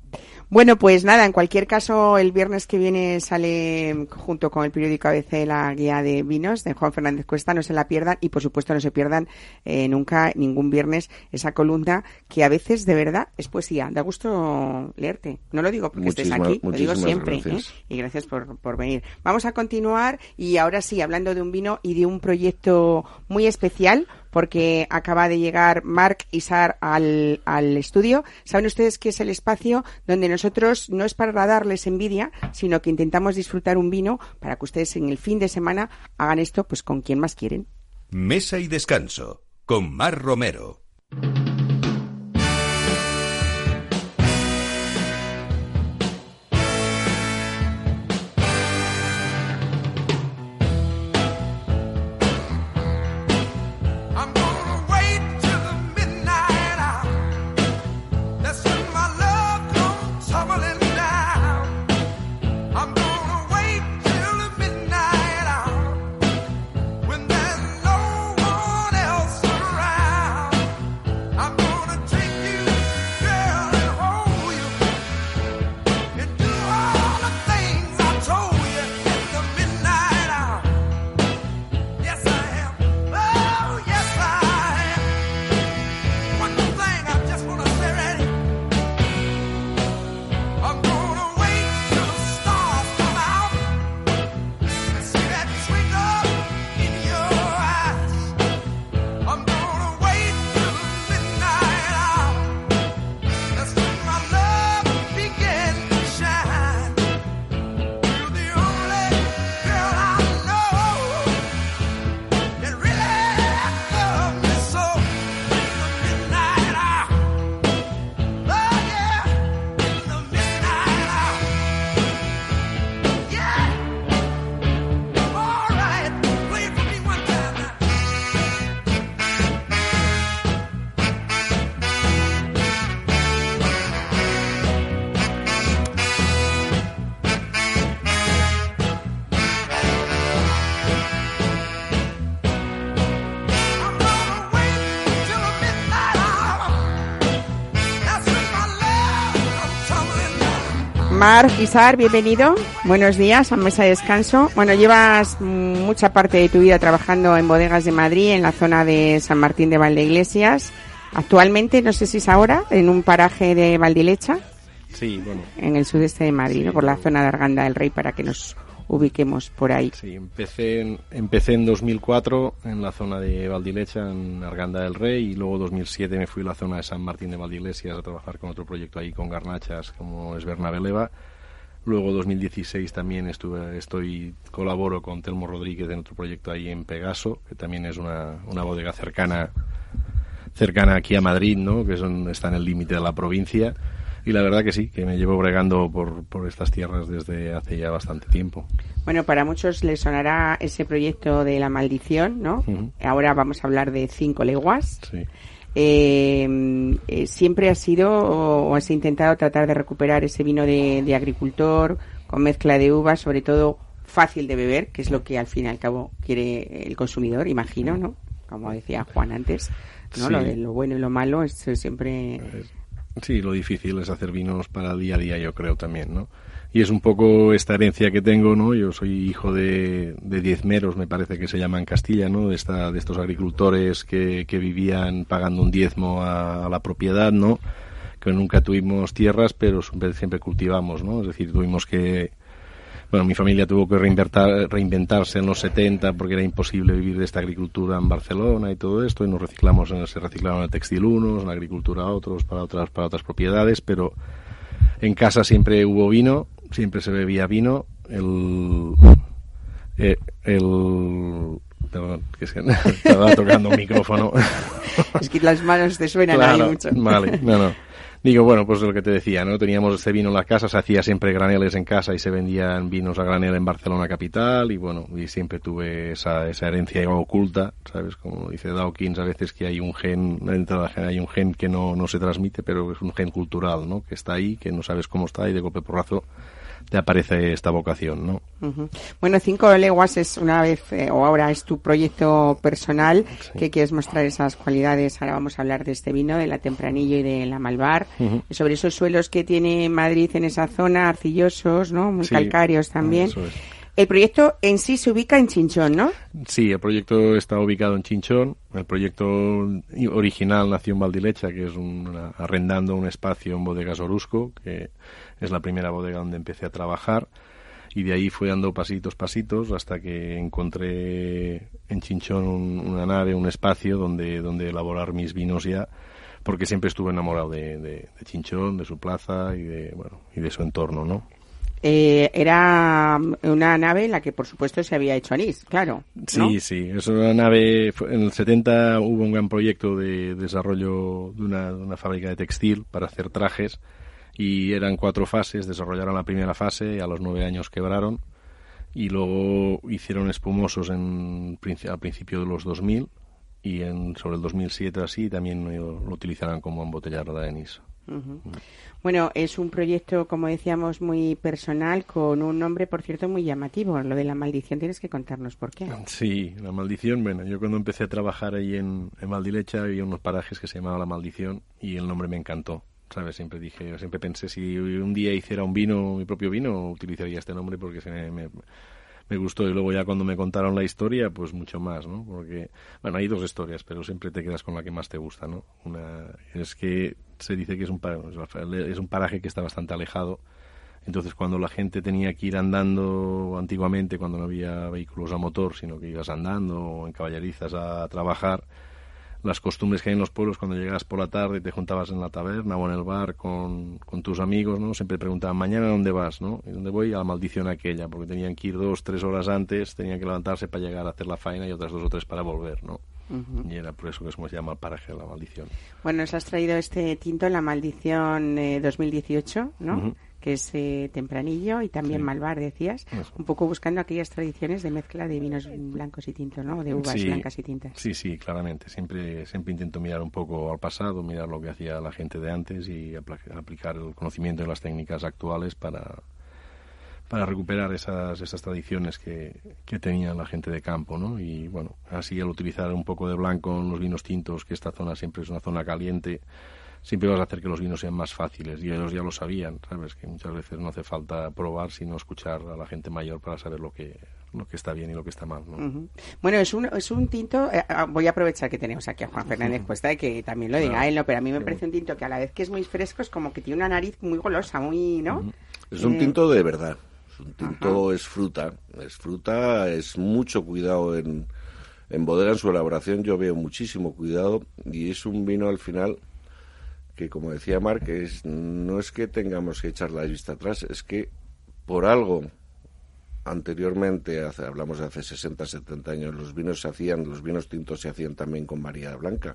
Bueno, pues nada, en cualquier caso, el viernes que viene sale junto con el periódico ABC la guía de vinos de Juan Fernández Cuesta, no se la pierdan y por supuesto no se pierdan eh, nunca, ningún viernes, esa columna que a veces de verdad es poesía. Da gusto leerte. No lo digo porque estés aquí, lo digo siempre. gracias. ¿eh? Y gracias por, por venir. Vamos a continuar y ahora sí, hablando de un vino y de un proyecto muy especial, porque acaba de llegar Marc y Sar al, al estudio. Saben ustedes que es el espacio donde nosotros no es para darles envidia, sino que intentamos disfrutar un vino para que ustedes en el fin de semana hagan esto pues con quien más quieren. Mesa y descanso con Mar Romero. Marc Isar, bienvenido. Buenos días a Mesa de Descanso. Bueno, llevas mm, mucha parte de tu vida trabajando en bodegas de Madrid, en la zona de San Martín de Valdeiglesias. Actualmente, no sé si es ahora, en un paraje de Valdilecha, Sí, bueno, en el sudeste de Madrid, ¿no? por la zona de Arganda del Rey, para que nos ubiquemos por ahí. sí, empecé en, empecé en 2004 en la zona de Valdilecha, en Arganda del Rey, y luego 2007 me fui a la zona de San Martín de Valdilesias a trabajar con otro proyecto ahí con garnachas como es Bernabeleva. Luego 2016 también estuve, estoy colaboro con Telmo Rodríguez en otro proyecto ahí en Pegaso, que también es una, una bodega cercana cercana aquí a Madrid, ¿no? que son, está en el límite de la provincia. Y la verdad que sí, que me llevo bregando por, por estas tierras desde hace ya bastante tiempo. Bueno, para muchos les sonará ese proyecto de la maldición, ¿no? Ahora vamos a hablar de cinco leguas. Sí. Eh, eh, siempre has sido o, o has intentado tratar de recuperar ese vino de, de agricultor con mezcla de uvas, sobre todo fácil de beber, que es lo que al fin y al cabo quiere el consumidor, imagino, ¿no? Como decía Juan antes, ¿no? Sí. Lo de lo bueno y lo malo es siempre Sí, lo difícil es hacer vinos para el día a día, yo creo también, ¿no? Y es un poco esta herencia que tengo, ¿no? Yo soy hijo de, de diezmeros, me parece que se llama en Castilla, ¿no? De, esta, de estos agricultores que, que vivían pagando un diezmo a, a la propiedad, ¿no? Que nunca tuvimos tierras, pero siempre, siempre cultivamos, ¿no? Es decir, tuvimos que... Bueno, mi familia tuvo que reinventar, reinventarse en los 70 porque era imposible vivir de esta agricultura en Barcelona y todo esto, y nos reciclamos, en, se reciclaron el textil unos, en la agricultura otros, para otras, para otras propiedades, pero en casa siempre hubo vino, siempre se bebía vino. El. eh, el perdón, que es que estaba tocando un micrófono. es que las manos te suenan ahí Claro, mucho. Vale, no, no. Digo, bueno, pues lo que te decía, ¿no? Teníamos este vino en la casa, se hacía siempre graneles en casa y se vendían vinos a granel en Barcelona capital y bueno, y siempre tuve esa, esa herencia oculta, ¿sabes? Como dice Dawkins, a veces que hay un gen, dentro de la hay un gen que no, no se transmite, pero es un gen cultural, ¿no? Que está ahí, que no sabes cómo está y de golpe porrazo te aparece esta vocación, ¿no? Bueno, Cinco Leguas es una vez, eh, o ahora es tu proyecto personal, que quieres mostrar esas cualidades. Ahora vamos a hablar de este vino, de la Tempranillo y de la Malvar. Sobre esos suelos que tiene Madrid en esa zona, arcillosos, ¿no? Muy Sí, calcáreos también. eso es. El proyecto en sí se ubica en Chinchón, ¿no? Sí, el proyecto está ubicado en Chinchón. El proyecto original nació en Valdilecha, que es una- arrendando un espacio en Bodegas Orusco, que es la primera bodega donde empecé a trabajar. Y de ahí fue dando pasitos, pasitos, hasta que encontré en Chinchón un- una nave, un espacio donde, donde elaborar mis vinos ya, porque siempre estuve enamorado de, de, de Chinchón, de su plaza y de, bueno, y de su entorno, ¿no? Eh, era una nave en la que, por supuesto, se había hecho anís, claro. ¿no? Sí, sí, es una nave. En el 70 hubo un gran proyecto de desarrollo de una, de una fábrica de textil para hacer trajes y eran cuatro fases. Desarrollaron la primera fase y a los nueve años quebraron y luego hicieron espumosos en, al principio de los 2000 y en, sobre el 2007 así también lo, utilizarán como embotelladora de anís. Ujú. Bueno, es un proyecto, como decíamos, muy personal, con un nombre, por cierto, muy llamativo. Lo de la maldición tienes que contarnos por qué. Sí, la maldición. Bueno, yo cuando empecé a trabajar ahí en, en Valdilecha había unos parajes que se llamaba La Maldición y el nombre me encantó. ¿Sabes? Siempre dije, siempre pensé si un día hiciera un vino, mi propio vino, utilizaría este nombre porque se me, me, gustó. Y luego ya cuando me contaron la historia, pues mucho más, ¿no? Porque, bueno, hay dos historias, pero siempre te quedas con la que más te gusta, ¿no? Una es que se dice que es un, es un paraje que está bastante alejado entonces, cuando la gente tenía que ir andando antiguamente, cuando no había vehículos a motor, sino que ibas andando o en caballerizas a trabajar, las costumbres que hay en los pueblos, cuando llegabas por la tarde, te juntabas en la taberna o en el bar con, con tus amigos, ¿no? Siempre preguntaban, ¿mañana dónde vas, no? ¿Y dónde voy? A la maldición aquella, porque tenían que ir dos, tres horas antes, tenían que levantarse para llegar a hacer la faena y otras dos o tres para volver, ¿no? Y era por eso que se llama el paraje de la maldición. Bueno, nos has traído este tinto, La Maldición eh, 2018, ¿no? Ujú. Que es eh, tempranillo y también Sí. malvar, decías. Un poco buscando aquellas tradiciones de mezcla de vinos blancos y tintos, ¿no? De uvas Sí. blancas y tintas. Sí, sí, claramente. Siempre, siempre intento mirar un poco al pasado, mirar lo que hacía la gente de antes y apla- aplicar el conocimiento y las técnicas actuales para, para recuperar esas, esas tradiciones que, que tenía la gente de campo, ¿no? Y bueno, así al utilizar un poco de blanco en los vinos tintos, que esta zona siempre es una zona caliente, siempre vas a hacer que los vinos sean más fáciles. Y ellos ya lo sabían, ¿sabes? Que muchas veces no hace falta probar, sino escuchar a la gente mayor para saber lo que, lo que está bien y lo que está mal, ¿no? Bueno, es un, es un tinto, eh, ah, voy a aprovechar que tenemos aquí a Juan Fernández Cuesta y que también lo diga Claro. él, ¿no? Pero a mí me parece un tinto que a la vez que es muy fresco es como que tiene una nariz muy golosa, muy, ¿no? Es un Eh, tinto de verdad. Es un tinto, es fruta. Es fruta, es mucho cuidado en, en bodega, en su elaboración. Yo veo muchísimo cuidado y es un vino al final que, como decía Marc, no es que tengamos que echar la vista atrás, es que por algo anteriormente, hace, hablamos de hace 60, 70 años, los vinos se hacían, los vinos tintos se hacían también con variedad blanca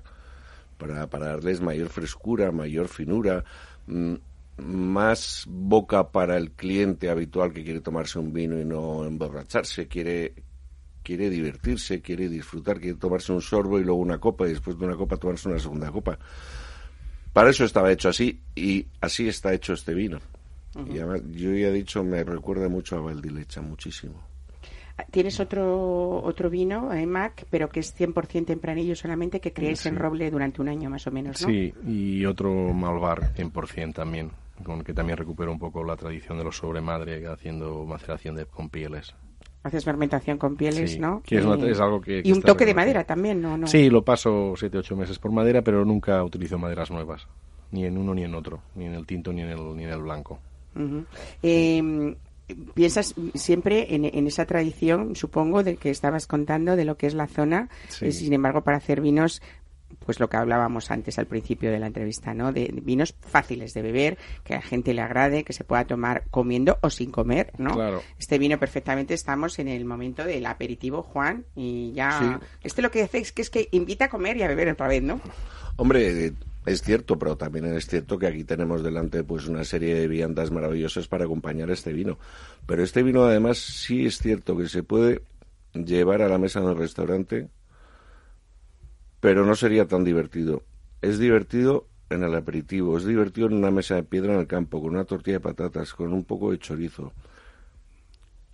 para, para darles mayor frescura, mayor finura, mm, más boca para el cliente habitual que quiere tomarse un vino y no emborracharse, quiere quiere divertirse, quiere disfrutar, quiere tomarse un sorbo y luego una copa y después de una copa tomarse una segunda copa. Para eso estaba hecho así y así está hecho este vino. Y además, yo ya he dicho, me recuerda mucho a Valdilecha, muchísimo. Tienes otro otro vino, eh, Mac, pero que es 100% tempranillo solamente, que crees en roble durante un año más o menos, ¿no? Sí, y otro Malvar 100% también, con que también recupera un poco la tradición de los sobremadre haciendo maceración de, con pieles. Haces fermentación con pieles, Sí, ¿no? que es una- Eh, es algo que- que Y un toque de madera también, ¿no? no. Sí, lo paso 7-8 meses por madera, pero nunca utilizo maderas nuevas, ni en uno ni en otro, ni en el tinto ni en el, ni en el blanco. Eh, piensas siempre en, en esa tradición, supongo, de que estabas contando de lo que es la zona. Sí. Eh, sin embargo, para hacer vinos, pues lo que hablábamos antes al principio de la entrevista, ¿no? De, de vinos fáciles de beber, que a la gente le agrade, que se pueda tomar comiendo o sin comer, ¿no? Claro. Este vino perfectamente estamos en el momento del aperitivo, Juan, y ya. Sí. Este lo que hace es que es que invita a comer y a beber otra vez, ¿no? Hombre, es cierto, pero también es cierto que aquí tenemos delante pues una serie de viandas maravillosas para acompañar este vino. Pero este vino además sí es cierto que se puede llevar a la mesa del restaurante, pero no sería tan divertido. Es divertido en el aperitivo, es divertido en una mesa de piedra en el campo, con una tortilla de patatas, con un poco de chorizo.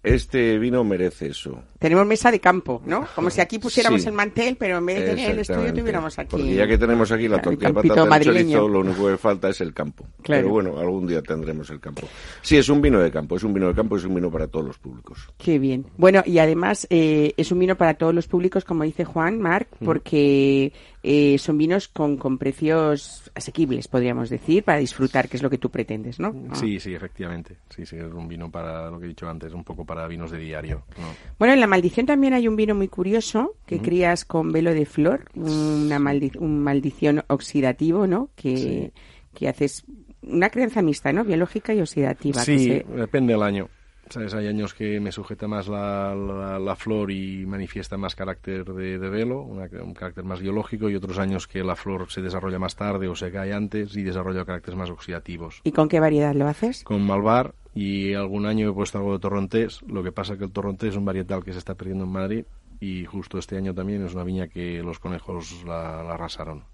Este vino merece eso. Tenemos mesa de campo, ¿no? Como si aquí pusiéramos Sí. el mantel, pero en vez de tener el estudio tuviéramos aquí. Porque ya que tenemos aquí la tortilla de patata y el madrileño. chorizo, lo único que falta es el campo. Claro. Pero bueno, algún día tendremos el campo. Sí, es un vino de campo, es un vino de campo, es un vino para todos los públicos. Qué bien. Bueno, y además eh, es un vino para todos los públicos, como dice Juan, Marc, porque eh, son vinos con, con precios asequibles, podríamos decir, para disfrutar, que es lo que tú pretendes, ¿no? Ah. Sí, sí, efectivamente. Sí, sí, es un vino para lo que he dicho antes, un poco para vinos de diario. ¿no? Bueno, en La Maldición también hay un vino muy curioso que crías con velo de flor, una maldi- un maldición oxidativo, ¿no? Que, Sí. que haces una crianza mixta, ¿no? Biológica y oxidativa. que Sí, se- depende del año. ¿Sabes? Hay años que me sujeta más la, la- la flor y manifiesta más carácter de, de velo, una- un carácter más biológico, y otros años que la flor se desarrolla más tarde o se cae antes y desarrolla caracteres más oxidativos. ¿Y con qué variedad lo haces? Con Malvar y algún año he puesto algo de Torrontés, lo que pasa que el Torrontés es un varietal que se está perdiendo en Madrid y justo este año también es una viña que los conejos la, la arrasaron.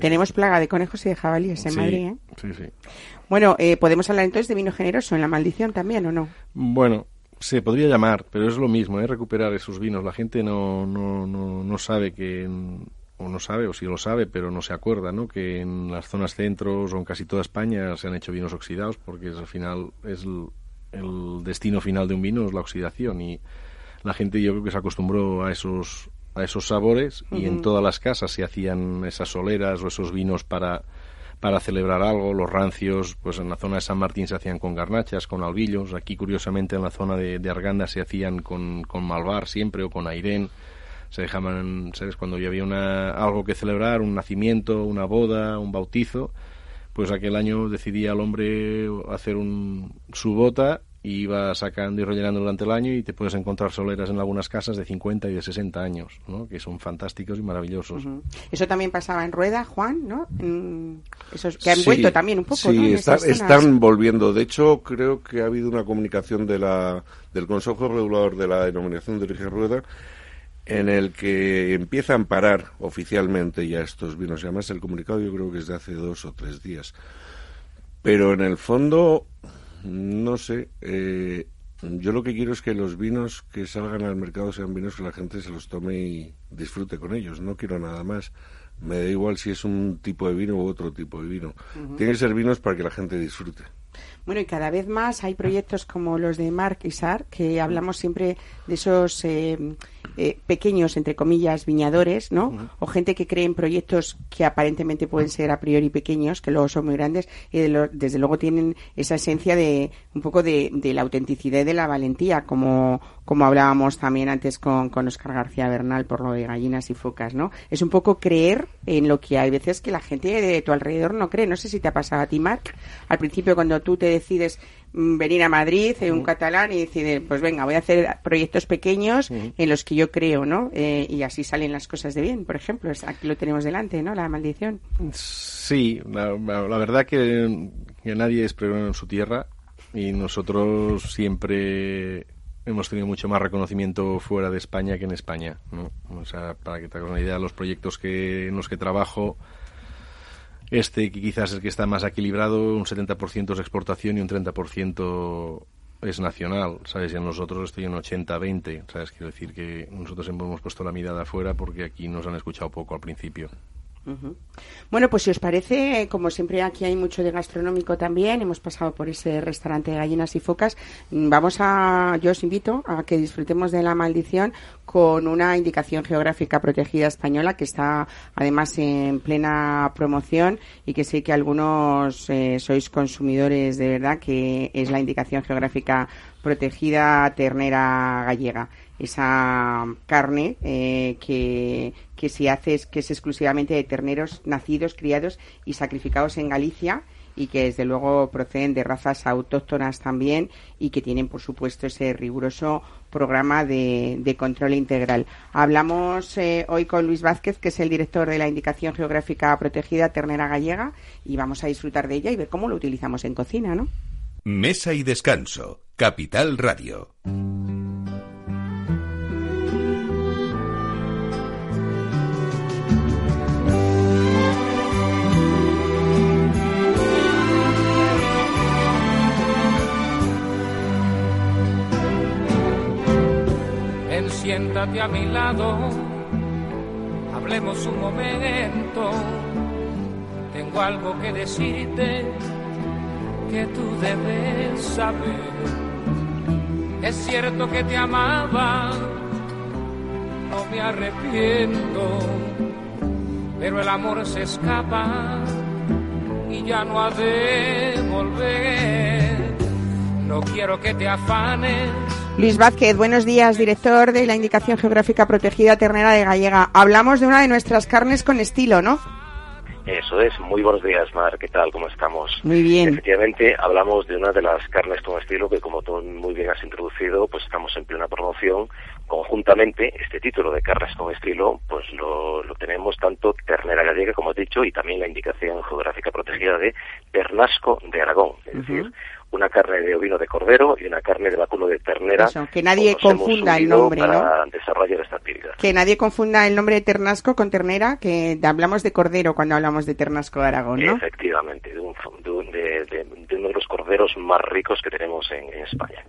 Tenemos plaga de conejos y de jabalíes en Sí, Madrid, ¿eh? Sí, sí. Bueno, eh, ¿podemos hablar entonces de vino generoso en La Maldición también o no? Bueno, se podría llamar, pero es lo mismo, ¿eh? recuperar esos vinos. La gente no, no, no, no sabe que, o no sabe, o sí lo sabe, pero no se acuerda, ¿no? Que en las zonas centros o en casi toda España se han hecho vinos oxidados, porque es, al final es el, el destino final de un vino, es la oxidación. Y la gente yo creo que se acostumbró a esos, a esos sabores y en todas las casas se hacían esas soleras o esos vinos para para celebrar algo, los rancios, pues en la zona de San Martín se hacían con garnachas, con albillos, aquí curiosamente en la zona de, de Arganda se hacían con, con malvar siempre o con airén, se dejaban, ¿sabes? Cuando ya había una, algo que celebrar, un nacimiento, una boda, un bautizo, pues aquel año decidía el hombre hacer un, su bota y iba sacando y rellenando durante el año y te puedes encontrar soleras en algunas casas de 50 y de 60 años, ¿no? que son fantásticos y maravillosos. Eso también pasaba en Rueda, Juan, ¿no? En esos que han Sí, vuelto también un poco, sí, ¿no? Está- están volviendo. De hecho, creo que ha habido una comunicación de la, del Consejo Regulador de la Denominación de Origen Rueda en el que empieza a amparar oficialmente ya estos vinos. Y además el comunicado yo creo que es de hace dos o tres días. Pero en el fondo, no sé, eh, Yo lo que quiero es que los vinos que salgan al mercado sean vinos que la gente se los tome y disfrute con ellos. No quiero nada más. Me da igual si es un tipo de vino u otro tipo de vino. Tienen que ser vinos para que la gente disfrute. Bueno, y cada vez más hay proyectos como los de Marc y Sar, que hablamos siempre de esos eh, eh, pequeños, entre comillas, viñadores, ¿no? O gente que cree en proyectos que aparentemente pueden ser a priori pequeños, que luego son muy grandes, y de lo- desde luego tienen esa esencia de un poco de, de la autenticidad y de la valentía, como, como hablábamos también antes con, con Oscar García Bernal por lo de gallinas y focas, ¿no? Es un poco creer en lo que hay veces que la gente de tu alrededor no cree. No sé si te ha pasado a ti, Marc, al principio cuando tú te decides mm, venir a Madrid, eh, un catalán, y decides, pues venga, voy a hacer proyectos pequeños en los que yo creo, ¿no? Eh, y así salen las cosas de bien, por ejemplo. Es- Aquí lo tenemos delante, ¿no? La maldición. Sí, la, la- verdad que, que nadie es pregonero en su tierra y nosotros siempre hemos tenido mucho más reconocimiento fuera de España que en España. ¿no? O sea, para que te hagas una idea, los proyectos que, en los que trabajo, este que quizás es el que está más equilibrado, un 70% es exportación y un 30% es nacional, ¿sabes? Y en nosotros estoy en 80-20, ¿sabes? Quiero decir que nosotros hemos puesto la mirada afuera porque aquí nos han escuchado poco al principio. Bueno, pues si os parece, como siempre aquí hay mucho de gastronómico también, hemos pasado por ese restaurante de gallinas y focas, mm, vamos a, yo os invito a que disfrutemos de la maldición con una indicación geográfica protegida española que está además en plena promoción y que sé que algunos eh, sois consumidores de verdad, que es la indicación geográfica protegida ternera gallega esa carne eh, que, que se hace es, que es exclusivamente de terneros nacidos, criados y sacrificados en Galicia y que desde luego proceden de razas autóctonas también y que tienen por supuesto ese riguroso programa de, de control integral. Hablamos eh, hoy con Luis Vázquez, que es el director de la Indicación Geográfica Protegida Ternera Gallega y vamos a disfrutar de ella y ver cómo lo utilizamos en cocina, ¿no? Mesa y descanso. Capital Radio. Siéntate a mi lado, hablemos un momento. Tengo algo que decirte que tú debes saber. Es cierto que te amaba, no me arrepiento, pero el amor se escapa y ya no ha de volver. No quiero que te afanes. Luis Vázquez, buenos días, director de la Indicación Geográfica Protegida Ternera de Gallega. Hablamos de una de nuestras carnes con estilo, ¿no? Eso es, muy buenos días, Mar, ¿qué tal? ¿Cómo estamos? Muy bien. Efectivamente, hablamos de una de las carnes con estilo que, como tú muy bien has introducido, pues estamos en plena promoción. Conjuntamente, este título de carnes con estilo, pues lo, lo tenemos tanto ternera gallega, como has dicho, y también la indicación geográfica protegida de ternasco de Aragón, es decir, una carne de ovino de cordero y una carne de vacuno de ternera. Eso, que nadie confunda el nombre, ¿no? Para desarrollar esta actividad. Que nadie confunda el nombre de ternasco con ternera, que hablamos de cordero cuando hablamos de ternasco de Aragón, ¿no? Efectivamente, de, un, de, un- de- uno de los corderos más ricos que tenemos en, en España.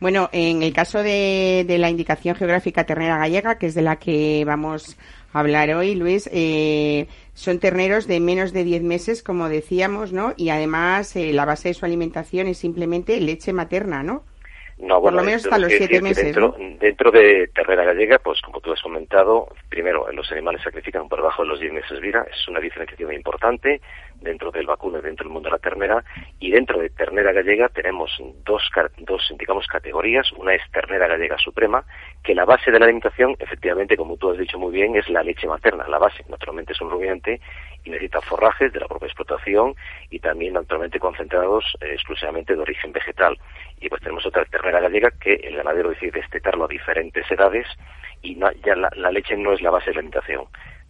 Bueno, en el caso de, de la indicación geográfica ternera gallega, que es de la que vamos a hablar hoy, Luis, eh, son terneros de menos de 10 meses, como decíamos, ¿no? Y además eh, la base de su alimentación es simplemente leche materna, ¿no? No, Por bueno, lo menos hasta los siete meses, Dentro, dentro de ternera gallega, pues como tú has comentado, primero, los animales sacrifican por debajo de los 10 meses vida, es una diferenciación importante dentro del vacuno y dentro del mundo de la ternera. Y dentro de ternera gallega tenemos dos, dos digamos, categorías. Una es ternera gallega suprema, que la base de la alimentación, efectivamente, como tú has dicho muy bien, es la leche materna. La base, naturalmente, es un rumiante y necesita forrajes de la propia explotación y también, naturalmente, concentrados eh, exclusivamente de origen vegetal. Y pues tenemos otra ternera gallega que el ganadero decide destetarlo a diferentes edades y ya la leche no es la base de la alimentación.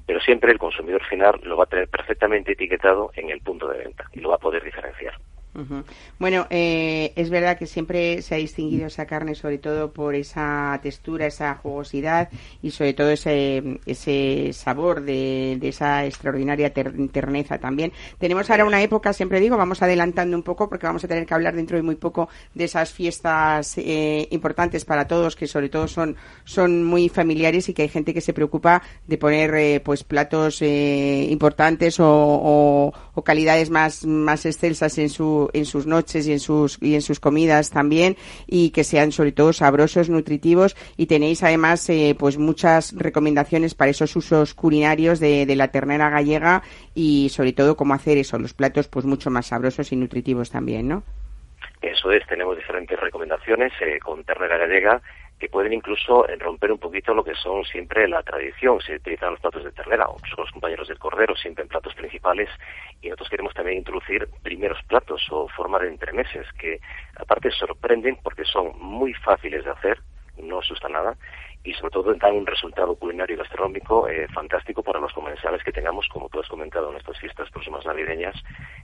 Pero siempre el consumidor final lo va a tener perfectamente etiquetado en el punto de venta y lo va a poder diferenciar. Bueno, eh, es verdad que siempre se ha distinguido esa carne, sobre todo por esa textura, esa jugosidad y sobre todo ese, ese sabor de, esa extraordinaria ter- terneza también. Tenemos ahora una época, siempre digo, vamos adelantando un poco porque vamos a tener que hablar dentro de muy poco de esas fiestas eh, importantes para todos, que sobre todo son, muy familiares y que hay gente que se preocupa de poner eh, pues platos eh, importantes o, o- o calidades más, más excelsas en su en sus noches y en sus y en sus comidas también y que sean sobre todo sabrosos, nutritivos y tenéis además eh, pues muchas recomendaciones para esos usos culinarios de, de la ternera gallega y sobre todo cómo hacer eso, los platos pues mucho más sabrosos y nutritivos también, ¿no? Eso es, tenemos diferentes recomendaciones eh, con ternera gallega que pueden incluso romper un poquito lo que son siempre la tradición. Se utilizan los platos de ternera o los compañeros del cordero siempre en platos principales y nosotros queremos también introducir primeros platos o forma de entremeses que aparte sorprenden porque son muy fáciles de hacer, no asustan nada y sobre todo dan un resultado culinario y gastronómico eh, fantástico para los comensales que tengamos, como tú has comentado en estas fiestas próximas navideñas,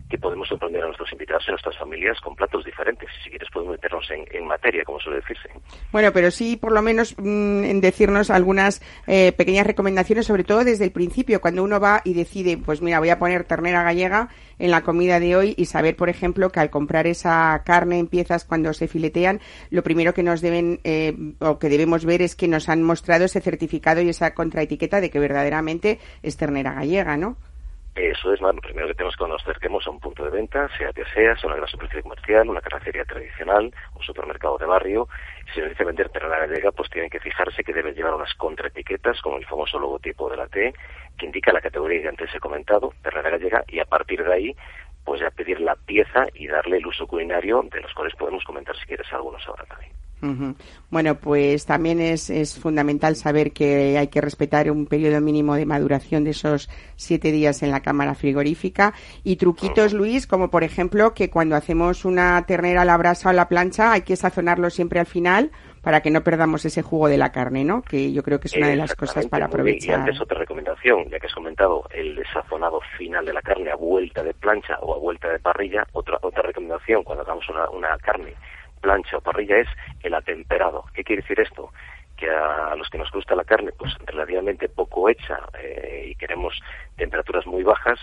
que podemos sorprender a nuestros invitados y a nuestras familias con platos diferentes. Si quieres podemos meternos en, en materia, como suele decirse. Bueno, pero sí, por lo menos, mm, en decirnos algunas eh, pequeñas recomendaciones, sobre todo desde el principio, cuando uno va y decide, pues mira, voy a poner ternera gallega en la comida de hoy y saber, por ejemplo, que al comprar esa carne en piezas cuando se filetean, lo primero que nos deben eh, o que debemos ver es que nos han mostrado ese certificado y esa contraetiqueta de que verdaderamente es ternera gallega, ¿no? Eso es, ¿no? lo primero que tenemos cuando nos acerquemos a un punto de venta, sea que sea, sea una gran superficie comercial, una carnicería tradicional, un supermercado de barrio, si nos dice vender ternera gallega, pues tienen que fijarse que deben llevar unas contraetiquetas, como el famoso logotipo de la T, que indica la categoría que antes he comentado, ternera gallega, y a partir de ahí, pues ya pedir la pieza y darle el uso culinario, de los cuales podemos comentar si quieres algunos ahora también. Bueno, pues también es, es fundamental saber que hay que respetar un periodo mínimo de maduración de esos siete días en la cámara frigorífica y truquitos, Luis, como por ejemplo que cuando hacemos una ternera a la brasa o a la plancha hay que sazonarlo siempre al final para que no perdamos ese jugo de la carne, ¿no? Que yo creo que es una de las cosas para bien. Y aprovechar. antes otra recomendación, ya que has comentado el desazonado final de la carne a vuelta de plancha o a vuelta de parrilla, otra otra recomendación cuando hagamos una, una carne plancha o parrilla es el atemperado. ¿Qué quiere decir esto? Que a los que nos gusta la carne, pues relativamente poco hecha eh, y queremos temperaturas muy bajas,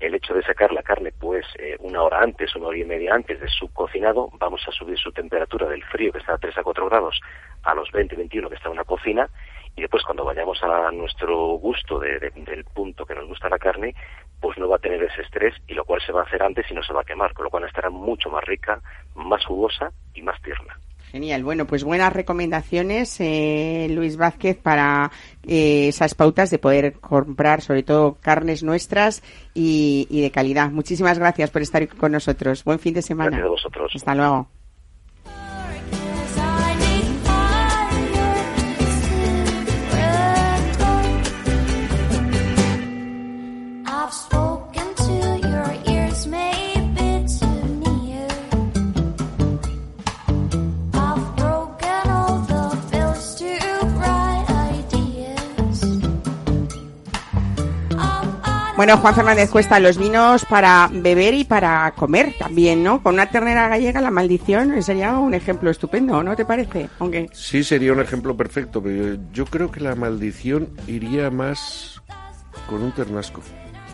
el hecho de sacar la carne pues eh, una hora antes, una hora y media antes de su cocinado, vamos a subir su temperatura del frío que está a 3 a 4 grados a los 20, 21 que está en una cocina y después cuando vayamos a nuestro gusto de- de- del punto que nos gusta la carne, pues no va a tener ese estrés y lo cual se va a hacer antes y no se va a quemar, con lo cual estará mucho más rica, más jugosa y más tierna. Genial, bueno, pues buenas recomendaciones, eh, Luis Vázquez, para eh, esas pautas de poder comprar, sobre todo, carnes nuestras y, y de calidad. Muchísimas gracias por estar con nosotros. Buen fin de semana. Gracias a vosotros. Hasta luego. Bueno, Juan Fernández Cuesta, los vinos para beber y para comer también, ¿no? Con una ternera gallega, la maldición sería un ejemplo estupendo, ¿no te parece? Aunque Sí, sería un ejemplo perfecto, pero yo creo que la maldición iría más con un ternasco.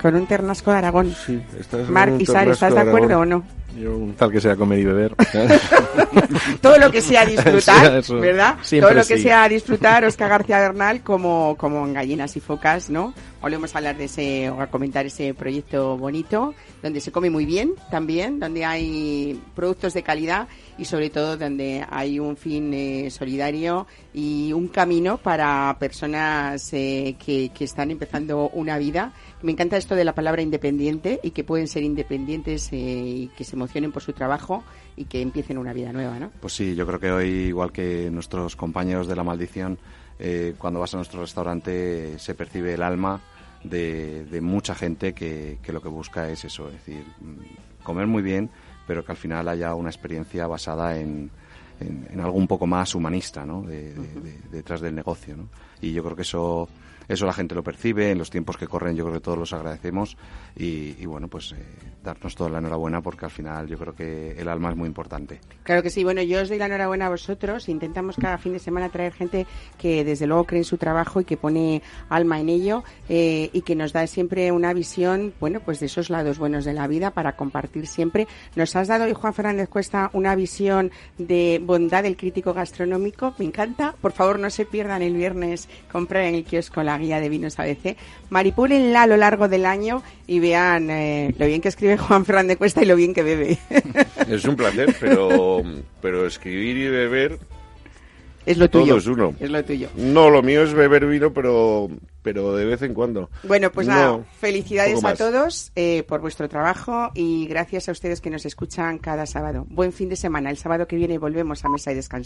con un ternasco de Aragón. Sí, estás Marc Sara, ¿estás de acuerdo o no? Yo, un tal que sea comer y beber. Todo lo que sea disfrutar, Sí. ¿verdad? Siempre Todo lo que sí. sea disfrutar, Oscar García Bernal, como, como en Gallinas y Focas, ¿no? Volvemos a hablar de ese, o a comentar ese proyecto bonito, donde se come muy bien también, donde hay productos de calidad y sobre todo donde hay un fin eh, solidario y un camino para personas eh, que, que están empezando una vida. Me encanta esto de la palabra independiente y que pueden ser independientes eh, y que se emocionen por su trabajo y que empiecen una vida nueva, ¿no? Pues sí, yo creo que hoy, igual que nuestros compañeros de la maldición, eh, cuando vas a nuestro restaurante se percibe el alma de, de mucha gente que, que lo que busca es eso, es decir, mm, comer muy bien, pero que al final haya una experiencia basada en, en, en algo un poco más humanista, ¿no? De- de- de- detrás del negocio, ¿no? Y yo creo que eso eso la gente lo percibe, en los tiempos que corren yo creo que todos los agradecemos y, y bueno, pues eh, darnos toda la enhorabuena porque al final yo creo que el alma es muy importante. Claro que sí. Bueno, yo os doy la enhorabuena a vosotros. Intentamos cada fin de semana traer gente que desde luego cree en su trabajo y que pone alma en ello eh, y que nos da siempre una visión, bueno, pues de esos lados buenos de la vida para compartir siempre. Nos has dado hoy, Juan Fernández Cuesta, una visión de bondad del crítico gastronómico. Me encanta. Por favor, no se pierdan el viernes comprar en el kiosco la guía de vinos ABC. Manipúlenla a lo largo del año y vean eh, lo bien que escribe Juan Fernández Cuesta y lo bien que bebe. Es un placer, pero, pero escribir y beber Es lo tuyo. todo es uno. Es lo tuyo. No, lo mío es beber vino, pero, pero de vez en cuando. Bueno, pues nada, No, felicidades a todos eh, por vuestro trabajo y gracias a ustedes que nos escuchan cada sábado. Buen fin de semana. El sábado que viene volvemos a Mesa y Descanso.